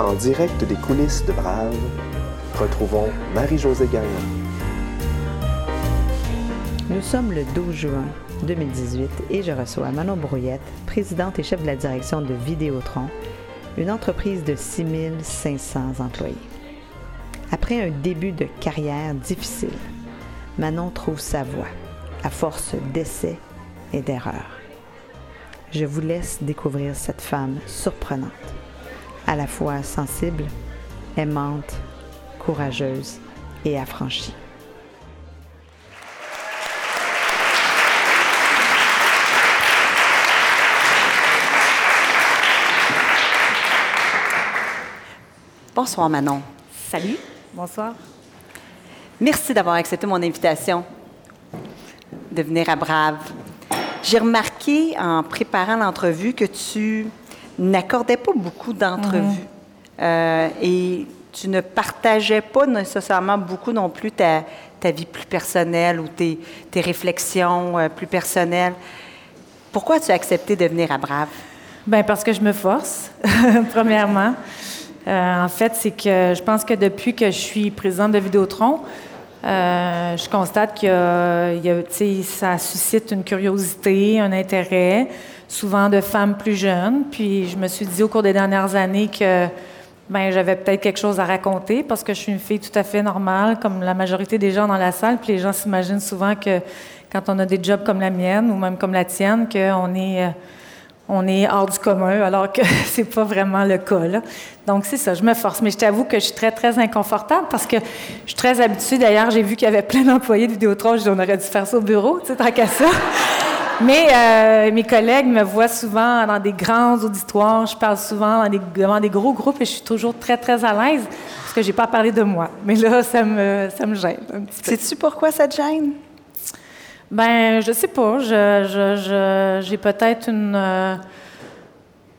En direct des coulisses de Brave, retrouvons Marie-Josée Gagnon. Nous sommes le 12 juin 2018 et je reçois Manon Brouillette, présidente et chef de la direction de Vidéotron, une entreprise de 6500 employés. Après un début de carrière difficile, Manon trouve sa voie à force d'essais et d'erreurs. Je vous laisse découvrir cette femme surprenante, à la fois sensible, aimante, courageuse et affranchie. Bonsoir Manon. Salut, bonsoir. Merci d'avoir accepté mon invitation de venir à Brave. J'ai remarqué en préparant l'entrevue que tu n'accordais pas beaucoup d'entrevues Mhm. euh, et tu ne partageais pas nécessairement beaucoup non plus ta, ta vie plus personnelle ou tes, tes réflexions euh, plus personnelles. Pourquoi as-tu accepté de venir à Brave? Ben parce que je me force, premièrement. Euh, en fait, c'est que je pense que depuis que je suis présidente de Vidéotron, euh, je constate que ça suscite une curiosité, un intérêt, souvent de femmes plus jeunes. Puis je me suis dit au cours des dernières années que ben j'avais peut-être quelque chose à raconter parce que je suis une fille tout à fait normale, comme la majorité des gens dans la salle. Puis les gens s'imaginent souvent que quand on a des jobs comme la mienne ou même comme la tienne, qu'on est euh, on est hors du commun, alors que c'est pas vraiment le cas. Donc, c'est ça, je me force. Mais je t'avoue que je suis très, très inconfortable parce que je suis très habituée. D'ailleurs, j'ai vu qu'il y avait plein d'employés de Vidéotron. Je dis, on aurait dû faire ça au bureau, tu sais, tant qu'à ça. Mais euh, mes collègues me voient souvent dans des grands auditoires. Je parle souvent dans des- devant des gros groupes et je suis toujours très, très à l'aise parce que j'ai pas parlé de moi. Mais là, ça me, ça me gêne un petit peu. Sais-tu pourquoi ça te gêne? Ben, je sais pas. Je, j'ai peut-être une, euh,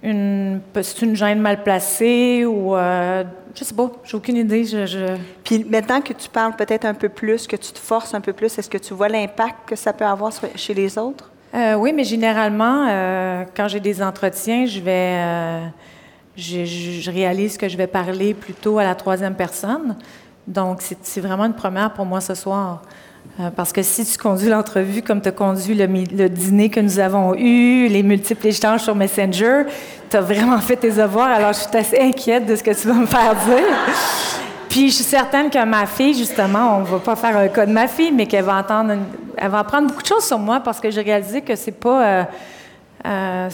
une, c'est une gêne mal placée ou euh, je sais pas. J'ai aucune idée. Je, je- Puis maintenant que tu parles peut-être un peu plus, que tu te forces un peu plus, est-ce que tu vois l'impact que ça peut avoir sur- chez les autres? Euh, oui, mais généralement, euh, quand j'ai des entretiens, je vais, euh, réalise que je vais parler plutôt à la troisième personne. Donc, c'est, vraiment une première pour moi ce soir. Parce que si tu conduis l'entrevue comme tu as conduit le, le dîner que nous avons eu, les multiples échanges sur Messenger, tu as vraiment fait tes devoirs. Alors, je suis assez inquiète de ce que tu vas me faire dire. Puis je suis certaine que ma fille, justement, on va pas faire un cas de ma fille, mais qu'elle va entendre, une- elle va apprendre beaucoup de choses sur moi parce que j'ai réalisé que c'est pas, euh, euh,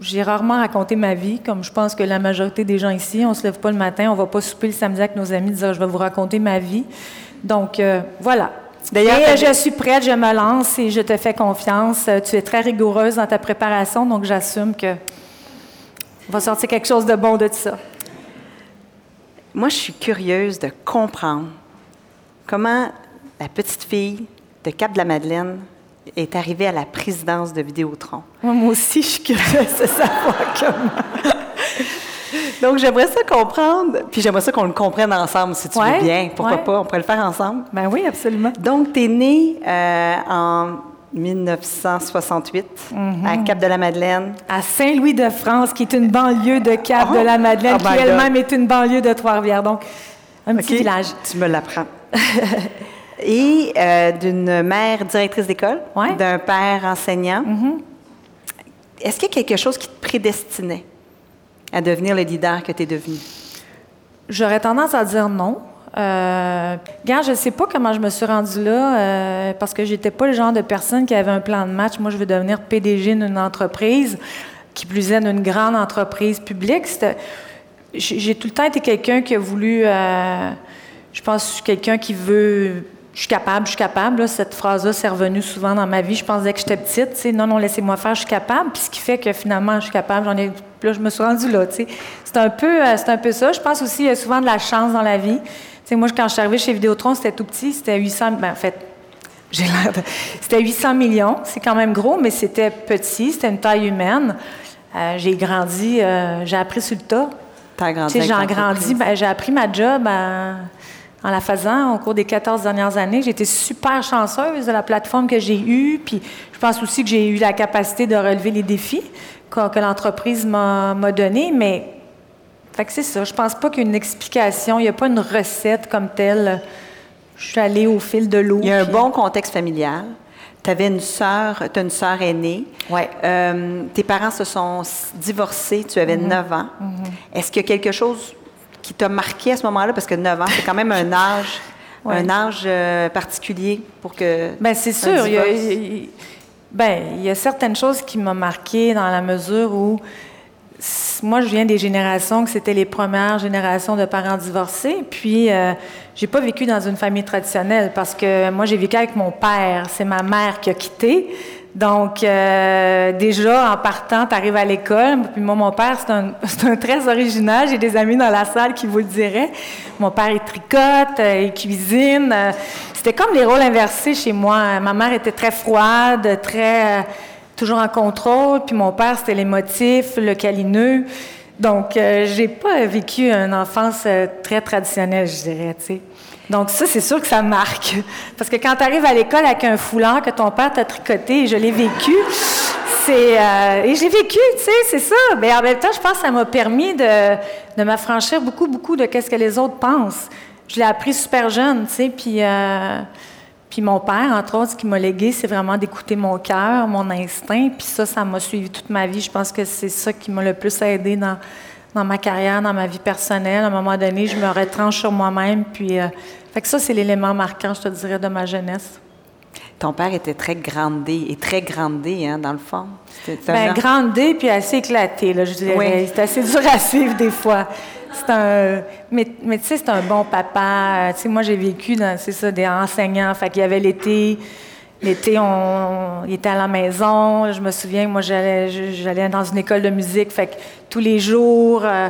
j'ai rarement raconté ma vie, comme je pense que la majorité des gens ici, on se lève pas le matin, on va pas souper le samedi avec nos amis, dire je vais vous raconter ma vie. Donc euh, voilà. D'ailleurs, je suis prête, je me lance et je te fais confiance. Tu es très rigoureuse dans ta préparation, donc j'assume que on va sortir quelque chose de bon de ça. Moi, je suis curieuse de comprendre comment la petite fille de Cap-de-la-Madeleine est arrivée à la présidence de Vidéotron. Moi, moi aussi, je suis curieuse de savoir comment. Donc, j'aimerais ça comprendre, puis j'aimerais ça qu'on le comprenne ensemble, si tu Ouais, veux bien. Pourquoi ouais. pas? On pourrait le faire ensemble. Ben oui, absolument. Donc, tu es née euh, en 1968 Mm-hmm. à Cap-de-la-Madeleine. À Saint-Louis-de-France, qui est une banlieue de Cap-de-la-Madeleine, Oh my qui elle-même est une banlieue de Trois-Rivières. Donc, un petit village. Tu me l'apprends. Et euh, d'une mère directrice d'école, Ouais. D'un père enseignant. Est-ce qu'il y a quelque chose qui te prédestinait à devenir le leader que tu es devenu? J'aurais tendance à dire non. Euh, regarde, je sais pas comment je me suis rendue là, euh, parce que j'étais pas le genre de personne qui avait un plan de match. Moi, je veux devenir PDG d'une entreprise, qui plus est d'une grande entreprise publique. J'ai tout le temps été quelqu'un qui a voulu. euh, je pense je suis quelqu'un qui veut. Je suis capable, je suis capable. cette phrase-là, c'est revenu souvent dans ma vie. Je pense dès que j'étais petite, non, non, laissez-moi faire, je suis capable. Puis ce qui fait que finalement, je suis capable, j'en ai. Là, je me suis rendue là. C'est un peu, euh, un peu ça. Je pense aussi, il y a souvent de la chance dans la vie. Sais, moi, quand je suis arrivée chez Vidéotron, c'était tout petit, c'était 800. Ben, en fait, j'ai l'air de. C'était 800 millions. C'est quand même gros, mais c'était petit, c'était une taille humaine. Euh, j'ai grandi, euh, j'ai appris sur le tas. T'as grandi j'ai grandi, ben, j'ai appris ma job à- en la faisant au cours des 14 dernières années. J'ai été super chanceuse de la plateforme que j'ai eue. Puis je pense aussi que j'ai eu la capacité de relever les défis que, que l'entreprise m'a m'a donnés. Mais Fait que c'est ça. Je pense pas qu'il y ait une explication. Il n'y a pas une recette comme telle. Je suis allée au fil de l'eau. Il y a un bon contexte familial. Tu avais une sœur, tu as une sœur aînée. Ouais. Euh, tes parents se sont divorcés, tu avais 9 ans. Est-ce qu'il y a quelque chose qui t'a marqué à ce moment-là? Parce que 9 ans, c'est quand même un âge, Ouais. un âge euh, particulier pour que. Ben c'est sûr. Il y, a, divorce. il- ben, il y a certaines choses qui m'ont marqué dans la mesure où moi, je viens des générations que c'était les premières générations de parents divorcés. Puis, euh, j'ai pas vécu dans une famille traditionnelle parce que moi, j'ai vécu avec mon père. C'est ma mère qui a quitté. Donc, euh, déjà, en partant, tu arrives à l'école. Puis moi, mon père, c'est un, un très original. J'ai des amis dans la salle qui vous le diraient. Mon père, il tricote, euh, il cuisine. euh, c'était comme les rôles inversés chez moi. Ma mère était très froide, très... toujours en contrôle. Puis mon père, c'était l'émotif, le câlineux. Donc, euh, j'ai pas vécu une enfance euh, très traditionnelle, je dirais, tu sais. Donc, ça, c'est sûr que ça marque. Parce que quand tu arrives à l'école avec un foulard que ton père t'a tricoté, et je l'ai vécu, c'est... euh, et j'ai vécu, tu sais, c'est ça. Mais en même temps, je pense que ça m'a permis de, de m'affranchir beaucoup, beaucoup de qu'est-ce que les autres pensent. Je l'ai appris super jeune, tu sais, puis... puis mon père, entre autres, ce qui m'a légué, c'est vraiment d'écouter mon cœur, mon instinct. Puis ça, ça m'a suivi toute ma vie. Je pense que c'est ça qui m'a le plus aidé dans, dans ma carrière, dans ma vie personnelle. À un moment donné, je me retranche sur moi-même. Puis, euh, fait que ça, c'est l'élément marquant, je te dirais, de ma jeunesse. Ton père était très grandé et très grandé, hein, dans le fond. Homme- grande D, puis assez éclaté, là, je dirais. Oui. C'est assez dur à suivre des fois. C'est un... Mais, c'est un bon papa. Euh, Tu sais, moi, j'ai vécu dans, c'est ça, des enseignants. Fait qu'il y avait l'été... L'été, on, il était à la maison. Je me souviens, moi, j'allais, j'allais dans une école de musique. Fait que tous les jours, euh,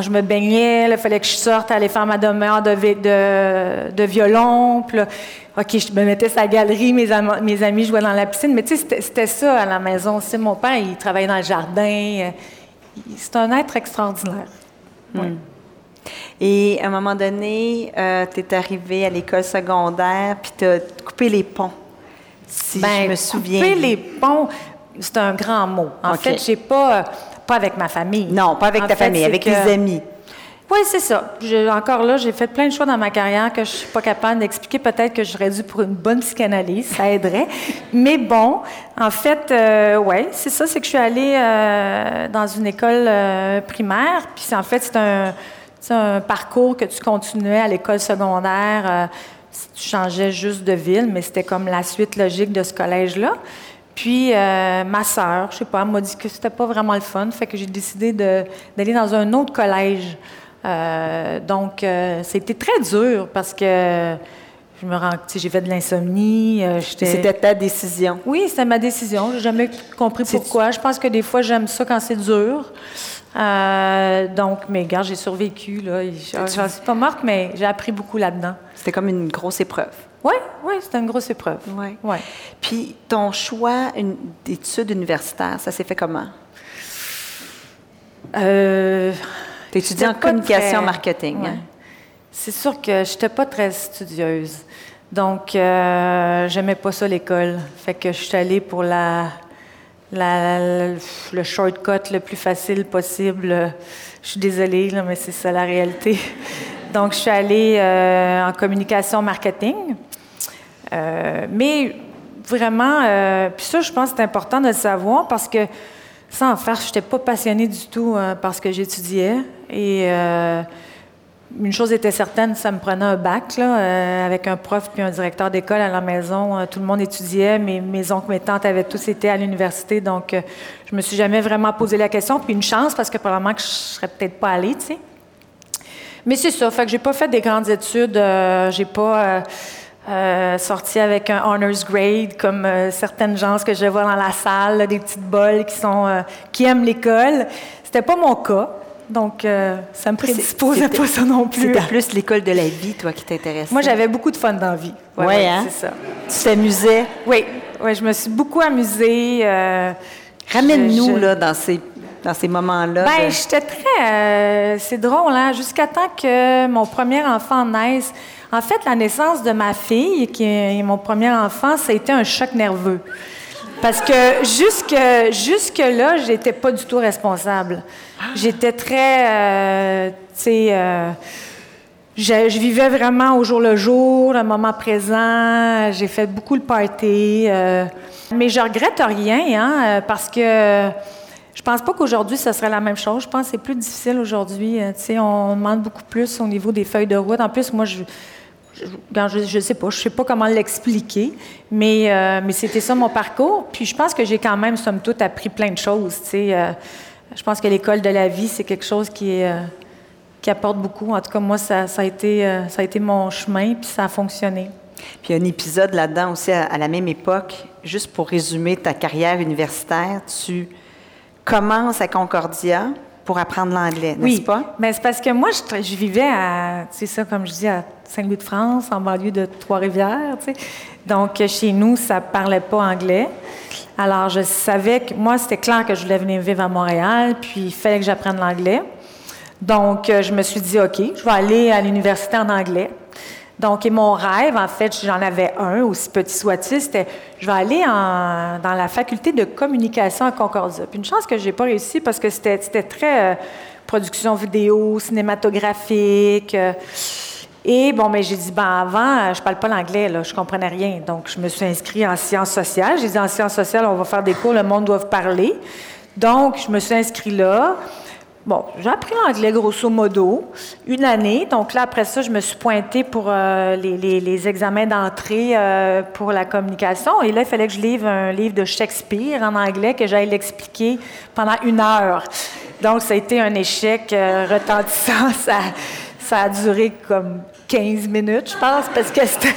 je me baignais. Il fallait que je sorte, aller faire ma demeure de, de, violon. OK, je me mettais sa galerie. Mes, am- mes amis jouaient dans la piscine. Mais tu sais, c'était, ça à la maison. C'est mon père, il travaillait dans le jardin. Euh, C'est un être extraordinaire. Et à un moment donné, tu es arrivé à l'école secondaire, puis tu as coupé les ponts. Si je me souviens. Ben, Couper les ponts, c'est un grand mot. En OK. fait, j'ai pas, euh, pas avec ma famille. Non, pas avec En ta fait, famille, avec que- tes amis. Oui, c'est ça. Encore là, j'ai fait plein de choix dans ma carrière que je suis pas capable d'expliquer. Peut-être que j'aurais dû pour une bonne psychanalyse, ça aiderait. Mais bon, en fait, euh, ouais, c'est ça. C'est que je suis allée euh, dans une école euh, primaire. Puis en fait, c'est un, parcours que tu continuais à l'école secondaire. euh, tu changeais juste de ville, mais c'était comme la suite logique de ce collège-là. Puis ma sœur, je sais pas, m'a dit que c'était pas vraiment le fun, fait que j'ai décidé d'aller dans un autre collège. Euh, donc, euh, c'était très dur parce que je me rends, j'ai fait de l'insomnie. euh, C'était ta décision. oui, c'était ma décision. J'ai jamais compris pourquoi. Je pense que des fois, j'aime ça quand c'est dur. Donc, mais gars, j'ai survécu. Là. J'en suis pas morte, mais j'ai appris beaucoup là-dedans. C'était comme une grosse épreuve. Oui, oui, c'était une grosse épreuve. Ouais. Ouais. Puis ton choix d'études universitaires, ça s'est fait comment? Euh, Tu étudié en communication très- marketing. ouais. hein? C'est sûr que je n'étais pas très studieuse. Donc, euh, j'aimais pas ça l'école. Fait que je suis allée pour la, la- la- le shortcut le plus facile possible. Je suis désolée, là, mais c'est ça la réalité. Donc, je suis allée euh, en communication marketing. Euh, mais vraiment, euh, puis ça, je pense que c'est important de le savoir parce que sans en faire, je n'étais pas passionnée du tout euh, par ce que j'étudiais. Et euh, une chose était certaine, ça me prenait un bac, là, euh, avec un prof puis un directeur d'école à la maison. Euh, tout le monde étudiait. Mes, oncles, mes tantes avaient tous été à l'université. Donc, euh, je me suis jamais vraiment posé la question. Puis une chance, parce que probablement que je serais peut-être pas allée, tu sais. Mais c'est ça. Fait que j'ai pas fait des grandes études. j'ai pas euh, euh, sorti avec un honors grade comme certaines gens que je vois dans la salle, des petites bols qui sont qui aiment l'école. C'était pas mon cas. Donc, euh, ça me prédisposait pas ça non plus. C'était plus l'école de la vie, toi, qui t'intéressait. Moi, j'avais beaucoup de fun dans la vie. Ouais, Ouais, ouais, hein? c'est ça. Tu t'amusais? Oui, ouais, je me suis beaucoup amusée. euh, Ramène-nous, je- là, dans ces, dans ces moments-là. Ben, de- j'étais très. euh, c'est drôle, hein? Jusqu'à temps que mon premier enfant naisse. En fait, la naissance de ma fille, qui est mon premier enfant, ça a été un choc nerveux. Parce que jusque, jusque-là, j'étais pas du tout responsable. J'étais très, euh, tu sais, euh, je, vivais vraiment au jour le jour, le moment présent. J'ai fait beaucoup le party. euh, mais je regrette rien, hein, parce que je pense pas qu'aujourd'hui, ce serait la même chose. Je pense que c'est plus difficile aujourd'hui. Tu sais, on demande beaucoup plus au niveau des feuilles de route. En plus, moi, je, je, je, je sais pas, je sais pas comment l'expliquer, mais, euh, mais c'était ça mon parcours. Puis je pense que j'ai quand même, somme toute, appris plein de choses. Euh, je pense que l'école de la vie, c'est quelque chose qui euh, apporte beaucoup. En tout cas, moi, ça, a été, mon chemin, puis ça a fonctionné. Puis il y a un épisode là-dedans aussi à la même époque, juste pour résumer ta carrière universitaire, tu commences à Concordia pour apprendre l'anglais, n'est-ce pas? Mais c'est parce que moi, je, vivais à, c'est ça, comme je dis, à Saint-Louis-de-France, en banlieue de Trois-Rivières, tu sais. Donc, chez nous, ça parlait pas anglais. Alors, je savais que, moi, c'était clair que je voulais venir vivre à Montréal, puis il fallait que j'apprenne l'anglais. Donc, euh, je me suis dit, OK, je vais aller à l'université en anglais. Donc, et mon rêve, en fait, j'en avais un, aussi petit soit-il, c'était je vais aller en- dans la faculté de communication à Concordia. Puis une chance que j'ai pas réussi parce que c'était très euh, production vidéo, cinématographique. euh, et bon, mais j'ai dit, ben avant, euh, je parle pas l'anglais, là, je comprenais rien. Donc, je me suis inscrite en sciences sociales. J'ai dit, en sciences sociales, on va faire des cours, le monde doit parler. Donc, je me suis inscrite là. Bon, j'ai appris l'anglais grosso modo, une année. Donc là, après ça, je me suis pointée pour euh, les, examens d'entrée euh, pour la communication. Et là, il fallait que je livre un livre de Shakespeare en anglais, que j'aille l'expliquer pendant une heure. Donc, ça a été un échec euh, retentissant. Ça, a duré comme 15 minutes, je pense, parce que c'était...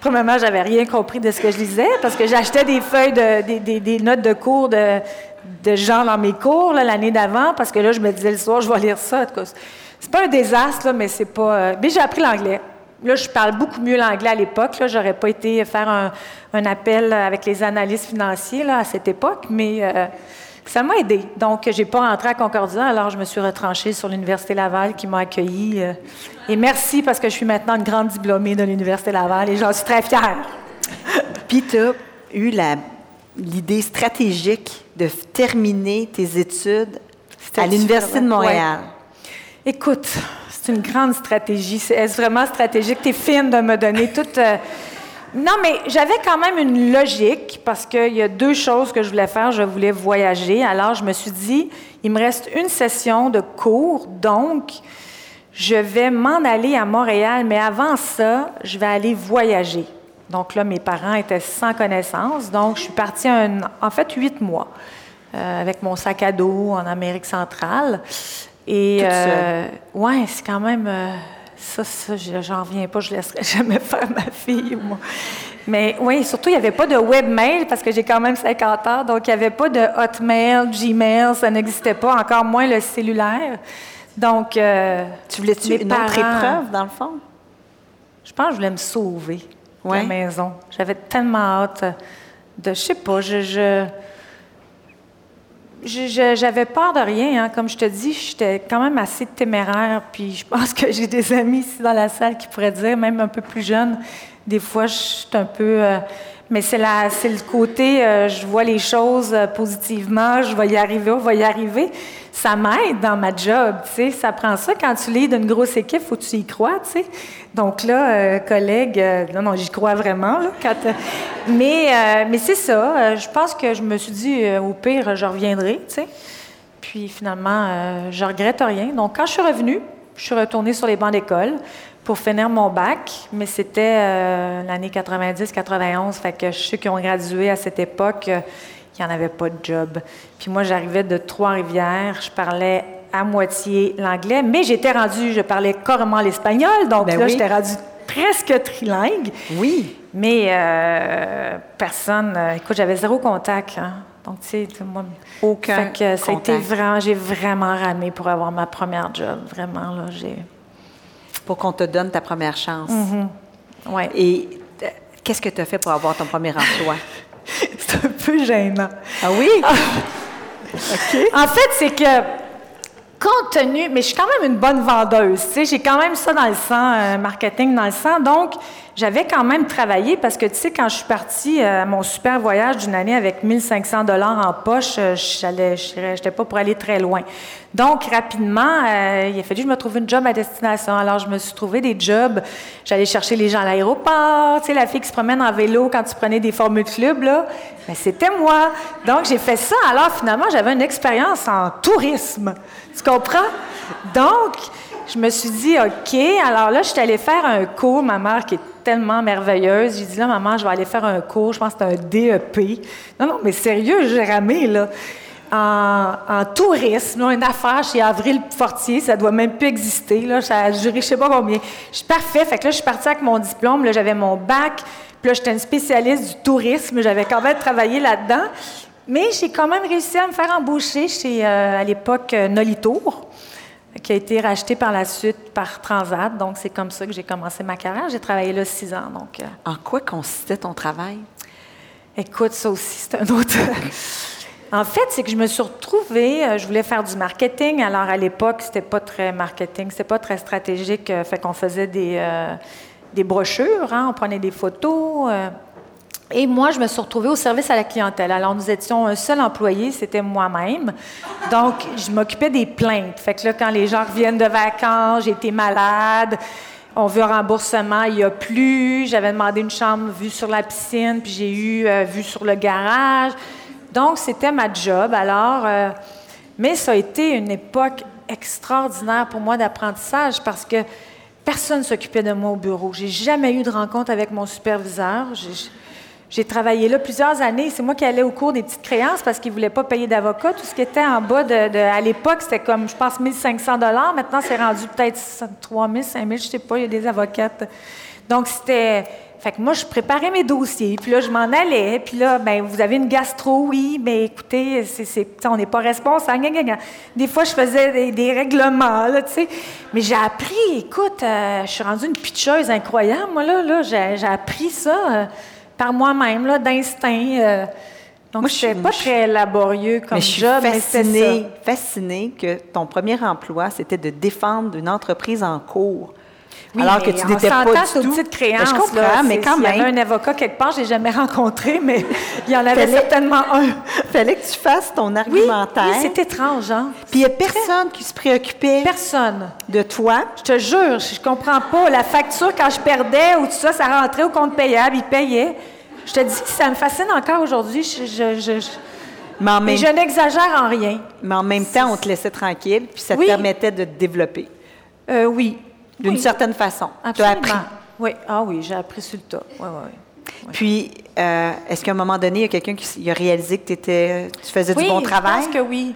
Premièrement, j'avais rien compris de ce que je lisais, parce que j'achetais des feuilles, de, des notes de cours de, de gens dans mes cours l'année d'avant, parce que là, je me disais le soir, je vais lire ça. En tout cas, c'est pas un désastre, mais c'est pas. euh, Mais j'ai appris l'anglais. Là, je parle beaucoup mieux l'anglais à l'époque. Là, j'aurais pas été faire un, appel avec les analystes financiers là, à cette époque, mais euh, ça m'a aidé. Donc, j'ai pas rentré à Concordia, alors je me suis retranchée sur l'Université Laval qui m'a accueillie. euh, et merci parce que je suis maintenant une grande diplômée de l'Université Laval et j'en suis très fière. Puis tu eu la- l'idée stratégique de terminer tes études à l'Université de ouais. Montréal. Écoute, c'est une grande stratégie. Est-ce vraiment stratégique? T'es fine de me donner toute. euh, Non, mais j'avais quand même une logique parce qu'il y a deux choses que je voulais faire. Je voulais voyager. Alors, je me suis dit, il me reste une session de cours, donc je vais m'en aller à Montréal, mais avant ça, je vais aller voyager. Donc là, mes parents étaient sans connaissance, donc je suis partie un- en fait huit mois euh, avec mon sac à dos en Amérique centrale. Et euh, ouais, c'est quand même euh, ça, ça, je- j'en reviens pas, je laisserai jamais faire ma fille. Moi. Mais oui, surtout, il n'y avait pas de webmail parce que j'ai quand même 50 ans, donc il n'y avait pas de Hotmail, Gmail, ça n'existait pas, encore moins le cellulaire. Donc, Tu voulais-tu mes une autre épreuve, dans le fond? Je pense que je voulais me sauver de la maison. J'avais tellement hâte de, je sais pas, je, je, je- je- j'avais peur de rien. hein. Comme je te dis, j'étais quand même assez téméraire. Puis je pense que j'ai des amis ici dans la salle qui pourraient dire, même un peu plus jeunes, des fois, je suis un peu. euh, mais c'est, le côté, euh, je vois les choses euh, positivement, je vais y arriver, on va y arriver. Ça m'aide dans ma job, tu sais. Ça prend ça quand tu lis d'une grosse équipe, faut que tu y crois, tu sais. Donc là, euh, collègue, non, non, j'y crois vraiment, là. Quand, mais, mais c'est ça. je pense que je me suis dit, au pire, je reviendrai, tu sais. Puis finalement, je regrette rien. Donc, quand je suis revenue, je suis retournée sur les bancs d'école pour finir mon bac, mais c'était euh, l'année 90-91. Fait que ceux qui ont gradué à cette époque, euh, il n'y en avait pas de job. Puis moi, j'arrivais de Trois-Rivières, je parlais à moitié l'anglais, mais j'étais rendue, je parlais carrément l'espagnol, donc Ben là, oui. j'étais rendue presque trilingue. Oui. Mais euh, personne, euh, écoute, j'avais zéro contact. hein. Donc, tu sais, monde. Aucun Fait que ça a été contact. vraiment, j'ai vraiment ramé pour avoir ma première job. Vraiment, là, j'ai. Pour qu'on te donne ta première chance. Ouais. Et qu'est-ce que tu as fait pour avoir ton premier emploi? C'est un peu gênant. ah oui? En fait, c'est que, mais je suis quand même une bonne vendeuse, tu sais, j'ai quand même ça dans le sang, euh, marketing dans le sang, donc j'avais quand même travaillé parce que, tu sais, quand je suis partie à mon super voyage d'une année avec 1500 dollars en poche, je n'étais pas pour aller très loin. Donc, rapidement, il a fallu que je me trouve une job à destination. Alors, je me suis trouvé des jobs. J'allais chercher les gens à l'aéroport. Tu sais, la fille qui se promène en vélo quand tu prenais des formules club, là. Mais c'était moi. Donc, j'ai fait ça. Alors, finalement, j'avais une expérience en tourisme. Tu comprends? Donc, je me suis dit, OK. Alors là, je suis allée faire un cours. Ma mère, qui est tellement merveilleuse, j'ai dit, là, maman, je vais aller faire un cours. Je pense que c'était un DEP. Non, non, mais sérieux, j'ai ramé, là. En, tourisme, une affaire chez Avril Fortier, ça doit même plus exister. Là, ça a duré je sais pas combien. Je suis parfait. Fait que là, je suis partie avec mon diplôme. Là, j'avais mon bac. Puis là, j'étais une spécialiste du tourisme. J'avais quand même travaillé là-dedans. Mais j'ai quand même réussi à me faire embaucher chez, euh, à l'époque, euh, Nolitour qui a été racheté par la suite par Transat. Donc, c'est comme ça que j'ai commencé ma carrière. J'ai travaillé là six ans. Donc, euh. En quoi consistait ton travail? Écoute, ça aussi, c'est un autre. en fait, c'est que je me suis retrouvée, je voulais faire du marketing. Alors, à l'époque, c'était pas très marketing, c'était pas très stratégique. Fait qu'on faisait des, des brochures, hein, on prenait des photos. Et moi, je me suis retrouvée au service à la clientèle. Alors, nous étions un seul employé, c'était moi-même. Donc, je m'occupais des plaintes. Fait que là, quand les gens reviennent de vacances, j'ai été malade, on veut un remboursement, il n'y a plus. J'avais demandé une chambre vue sur la piscine, puis j'ai eu euh, vue sur le garage. Donc, c'était ma job. Alors, euh, mais ça a été une époque extraordinaire pour moi d'apprentissage parce que personne ne s'occupait de moi au bureau. J'ai jamais eu de rencontre avec mon superviseur. Travaillé là plusieurs années. C'est moi qui allais au cours des petites créances parce qu'ils ne voulaient pas payer d'avocat. Tout ce qui était en bas de. à l'époque, c'était comme, je pense, 1500 Maintenant, c'est rendu peut-être 3000, 5000, je ne sais pas, il y a des avocates. Donc, c'était. Fait que moi, je préparais mes dossiers, puis là, je m'en allais, puis là, ben vous avez une gastro, oui, mais écoutez, c'est, on n'est pas responsable. Des fois, je faisais des, règlements, là, tu sais. Mais j'ai appris, écoute, euh, je suis rendue une pitcheuse incroyable, moi, là, là j'ai, appris ça. Euh, par moi-même, là, d'instinct. Euh. donc, Moi, je ne pas très laborieux comme mais je suis job, fascinée, fascinée que ton premier emploi, c'était de défendre une entreprise en cours. Oui, alors que tu n'étais pas du tout. petites créances. je comprends, mais quand même. Il y avait un avocat quelque part, je l'ai jamais rencontré, mais il y en avait certainement un. fallait que tu fasses ton argumentaire. Oui, c'est étrange, hein? Puis il n'y a personne qui se préoccupait. Personne. De toi. Je te jure, je comprends pas. La facture, quand je perdais ou tout ça, ça rentrait au compte payable, il payait. Je te dis, ça me fascine encore aujourd'hui. Je, mais, je n'exagère en rien. Mais en même temps, on te laissait tranquille, puis ça te permettait de te développer. Euh, oui, d'une certaine façon. Tu as appris. Oui, ah oui, j'ai appris sur le tas. Oui, oui, Puis, euh, est-ce qu'à un moment donné, il y a quelqu'un qui a réalisé que étais, tu faisais du bon travail? Oui, je pense que oui.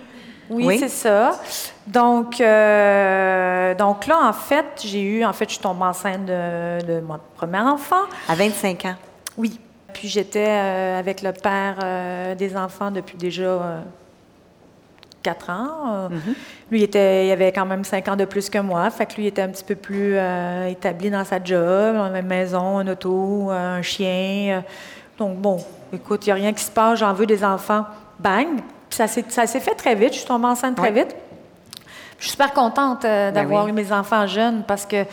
Oui, c'est ça. Donc, euh, donc là, en fait, j'ai eu, en fait, je suis tombée enceinte de, de mon premier enfant. À 25 ans? Oui. Puis j'étais euh, avec le père des enfants depuis déjà quatre ans. Euh, mhm. Lui, il, était, il avait quand même cinq ans de plus que moi. Fait que lui, il était un petit peu plus euh, établi dans sa job. Une maison, un auto, euh, un chien. Donc, bon, écoute, il n'y a rien qui se passe. J'en veux des enfants. Bang! Puis ça s'est fait très vite. Je suis tombée enceinte très vite. Je suis super contente ben d'avoir eu mes enfants jeunes parce que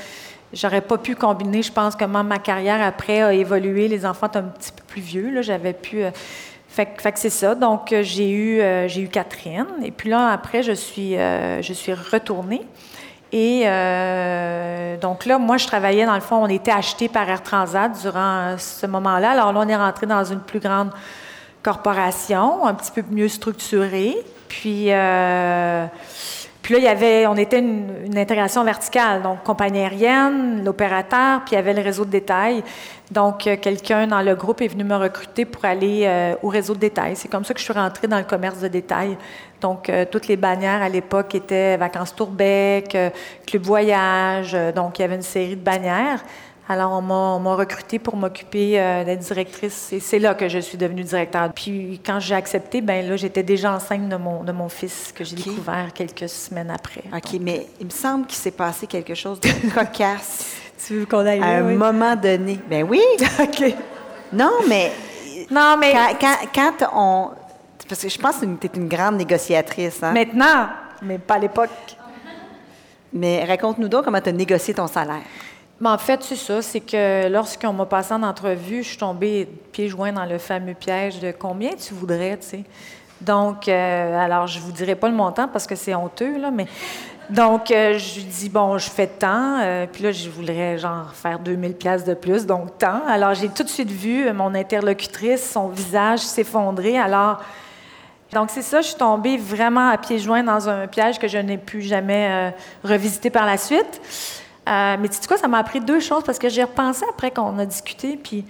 j'aurais pas pu combiner, je pense, comment ma carrière après a évolué. Les enfants étaient un petit peu plus vieux. J'avais pu fait, que c'est ça. Donc, euh, j'ai eu, euh, eu Catherine. Et puis là, après, je suis, euh, je suis retournée. Et donc là, moi, je travaillais, dans le fond, on était acheté par Air Transat durant ce moment-là. Alors là, on est rentré dans une plus grande corporation, un petit peu mieux structurée. Puis, puis là, il y avait, on était une, intégration verticale, donc compagnie aérienne, l'opérateur, puis il y avait le réseau de détail. Donc, euh, quelqu'un dans le groupe est venu me recruter pour aller euh, au réseau de détail. C'est comme ça que je suis rentrée dans le commerce de détail. Donc, euh, toutes les bannières à l'époque étaient Vacances Tourbec, Club Voyage. donc, il y avait une série de bannières. Alors, on m'a recruté pour m'occuper d'être directrice. Et c'est là que je suis devenue directeur. Puis, quand j'ai accepté, ben là, j'étais déjà enceinte de mon, de mon fils, que j'ai découvert quelques semaines après. OK, mais il me semble qu'il s'est passé quelque chose de cocasse. tu veux qu'on aille À un moment donné. Ben oui. OK. Non, mais. Non, mais. Quand, quand, on. Parce que je pense que tu es une grande négociatrice. Hein? Maintenant, mais pas à l'époque. Mais raconte-nous donc comment tu as négocié ton salaire. Mais en fait, c'est ça, c'est que lorsqu'on m'a passé en entrevue, je suis tombée pieds joints dans le fameux piège de combien tu voudrais, tu sais. Donc, euh, alors, je vous dirai pas le montant parce que c'est honteux, là, mais donc, euh, je lui dis, bon, je fais tant. Euh, puis là, je voudrais, genre, faire 2000 pièces de plus, donc tant. Alors, j'ai tout de suite vu mon interlocutrice, son visage s'effondrer. Alors, donc, c'est ça, je suis tombée vraiment à pieds joints dans un piège que je n'ai plus jamais revisité par la suite. Mais tu sais quoi, ça m'a appris deux choses parce que j'ai repensé après qu'on a discuté, puis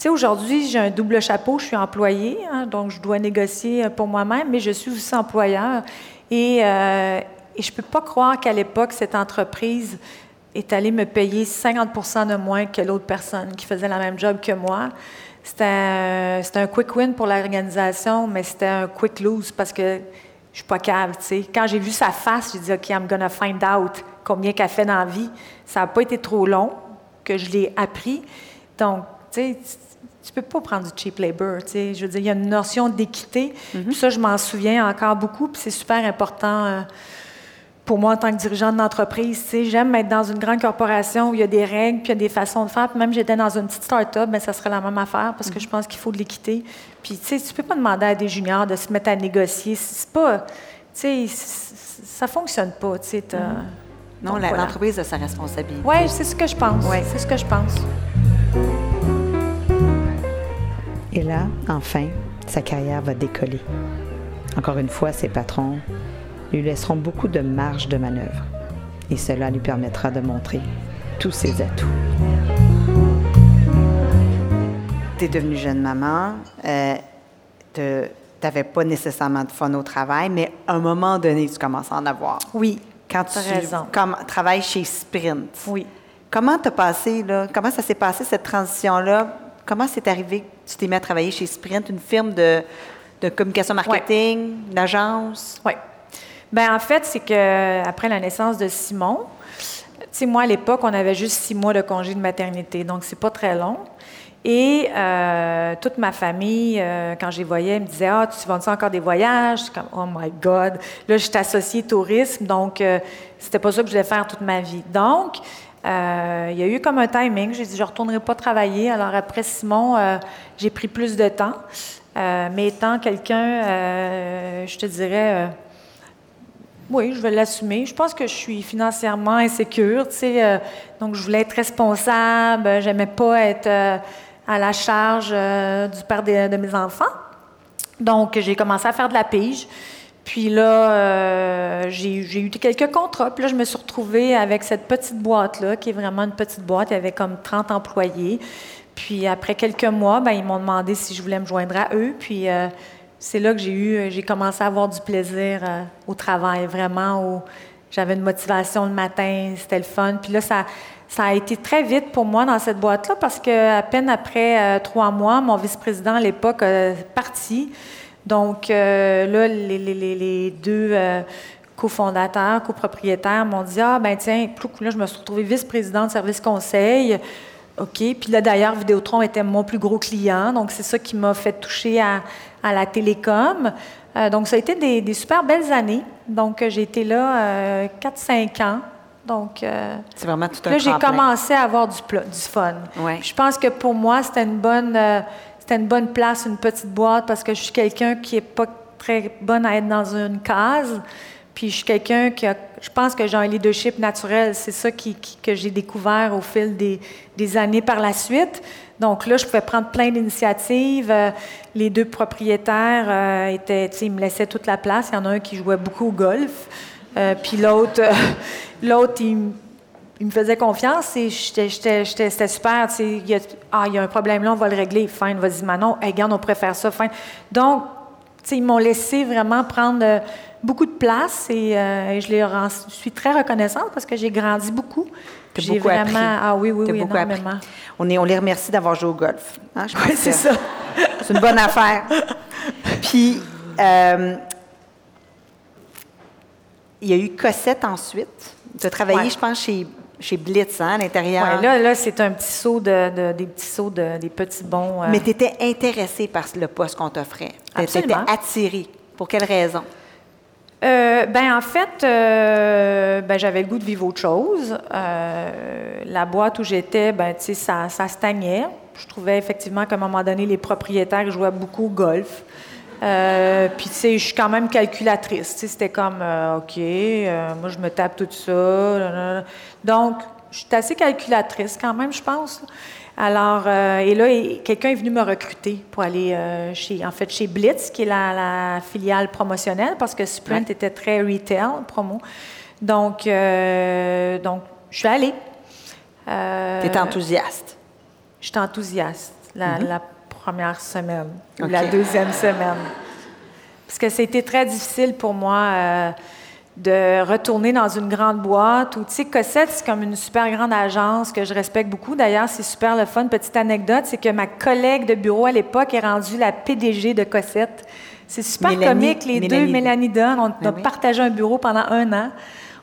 sais, aujourd'hui, j'ai un double chapeau. Je suis employée, hein, donc je dois négocier euh, pour moi-même, mais je suis aussi employeur. Et, euh, je ne peux pas croire qu'à l'époque, cette entreprise est allée me payer 50 de moins que l'autre personne qui faisait la même job que moi. C'était un, quick win pour l'organisation, mais c'était un quick lose parce que je suis pas cave, tu sais. Quand j'ai vu sa face, j'ai dit, OK, I'm gonna find out combien qu'elle fait dans la vie. Ça n'a pas été trop long que je l'ai appris. Donc, tu sais, tu peux pas prendre du cheap labor. Tu sais. Je veux dire, il y a une notion d'équité. Mm Ça, je m'en souviens encore beaucoup, puis c'est super important euh, pour moi en tant que dirigeante d'entreprise. Tu sais. J'aime être dans une grande corporation où il y a des règles, puis il y a des façons de faire. Puis même j'étais dans une petite start-up, mais ça serait la même affaire parce que je pense qu'il faut de l'équité. Puis tu sais, tu peux pas demander à des juniors de se mettre à négocier. C'est pas, tu sais, ça fonctionne pas. Tu sais. Non, l'entreprise a sa responsabilité. Oui, c'est ce que je pense. Ouais. C'est ce que je pense. Et là, enfin, sa carrière va décoller. Encore une fois, ses patrons lui laisseront beaucoup de marge de manœuvre et cela lui permettra de montrer tous ses atouts. Tu es devenue jeune maman, euh, tu n'avais pas nécessairement de fun au travail, mais à un moment donné, tu commences à en avoir. Oui. Quand tu raison. travailles chez Sprint. Oui. Comment t'as passé, là, comment ça s'est passé cette transition-là? Comment c'est arrivé que tu t'es mis à travailler chez Sprint, une firme de, communication marketing, d'agence? Oui. Bien, en fait, c'est que après la naissance de Simon, tu sais, moi, à l'époque, on avait juste six mois de congé de maternité, donc c'est pas très long. Et euh, toute ma famille, euh, quand je les voyais, me disait Ah, tu vends encore des voyages? Comme Oh my God! Là, je suis associée tourisme, donc euh, c'était pas ça que je voulais faire toute ma vie. Donc, euh, il y a eu comme un timing. J'ai dit, je ne retournerai pas travailler. Alors après Simon, j'ai pris plus de temps. Mais étant quelqu'un, je te dirais, oui, je vais l'assumer. Je pense que je suis financièrement insécure, tu sais, donc je voulais être responsable. J'aimais pas être à la charge du père de, mes enfants. Donc j'ai commencé à faire de la pige. Puis là, euh, j'ai eu quelques contrats. Puis là, je me suis retrouvée avec cette petite boîte-là, qui est vraiment une petite boîte. Il y avait comme 30 employés. Puis après quelques mois, ben, ils m'ont demandé si je voulais me joindre à eux. Puis euh, c'est là que j'ai eu, j'ai commencé à avoir du plaisir euh, au travail, vraiment. J'avais une motivation le matin, c'était le fun. Puis là, ça, ça a été très vite pour moi dans cette boîte-là parce que à peine après trois mois, mon vice-président à l'époque est parti. Donc euh, là, les, deux euh, cofondateurs, copropriétaires m'ont dit Ah, ben tiens, là, je me suis retrouvée vice-présidente de service conseil. OK. Puis là, d'ailleurs, Vidéotron était mon plus gros client. Donc, c'est ça qui m'a fait toucher à, la télécom. Euh, donc, ça a été des, super belles années. Donc, j'ai été là 4-5 ans. Donc, c'est vraiment tout un Là, j'ai commencé à avoir du, du fun. Je pense que pour moi, c'était une bonne c'était une bonne place, une petite boîte, parce que je suis quelqu'un qui n'est pas très bonne à être dans une case. Puis je suis quelqu'un qui a, je pense que j'ai un leadership naturel. C'est ça que j'ai découvert au fil des, années par la suite. Donc là, je pouvais prendre plein d'initiatives. Euh, les deux propriétaires euh, étaient, ils me laissaient toute la place. Il y en a un qui jouait beaucoup au golf. Euh, puis l'autre, l'autre, il me faisait confiance et c'était super. Il y, a, ah, il y a un problème là, on va le régler. Fine, vas-y, Manon. Hey, on préfère ça. Fine. Donc, ils m'ont laissé vraiment prendre beaucoup de place et, euh, je leur suis très reconnaissante parce que j'ai grandi beaucoup. J'ai vraiment. Appris. Ah oui, oui, oui, énormément. On, est, on les remercie d'avoir joué au golf. Hein, oui, c'est ça. C'est une bonne affaire. Puis, euh, il y a eu Cossette ensuite. Tu as travaillé, je pense, chez chez Blitz, hein, à l'intérieur. Là, là c'est un petit saut de, des petits sauts de, des petits bons. Euh. Mais tu étais intéressée par le poste qu'on t'offrait. Tu étais attirée. Pour quelle raison? Euh, ben en fait, euh, ben, j'avais le goût de vivre autre chose. Euh, la boîte où j'étais, ben tu sais, ça, ça stagnait. Je trouvais effectivement qu'à un moment donné, les propriétaires jouaient beaucoup au golf. puis, tu sais, je suis quand même calculatrice. C'était comme, OK, moi, je me tape tout ça. Donc, je suis assez calculatrice quand même, je pense. Alors, euh, et là, quelqu'un est venu me recruter pour aller euh, chez, en fait, chez Blitz, qui est la, filiale promotionnelle, parce que Sprint était très retail, promo. Donc, euh, donc je suis allée. tu étais enthousiaste? J'étais enthousiaste la, mm-hmm. la première semaine, ou la deuxième semaine. Parce que c'était très difficile pour moi de retourner dans une grande boîte. Ou, tu sais, Cossette, c'est comme une super grande agence que je respecte beaucoup. D'ailleurs, c'est super le fun. Petite anecdote, c'est que ma collègue de bureau à l'époque est rendue la PDG de Cossette. C'est super comique, les deux, Mélanie Dunn. On ben a partagé un bureau pendant un an.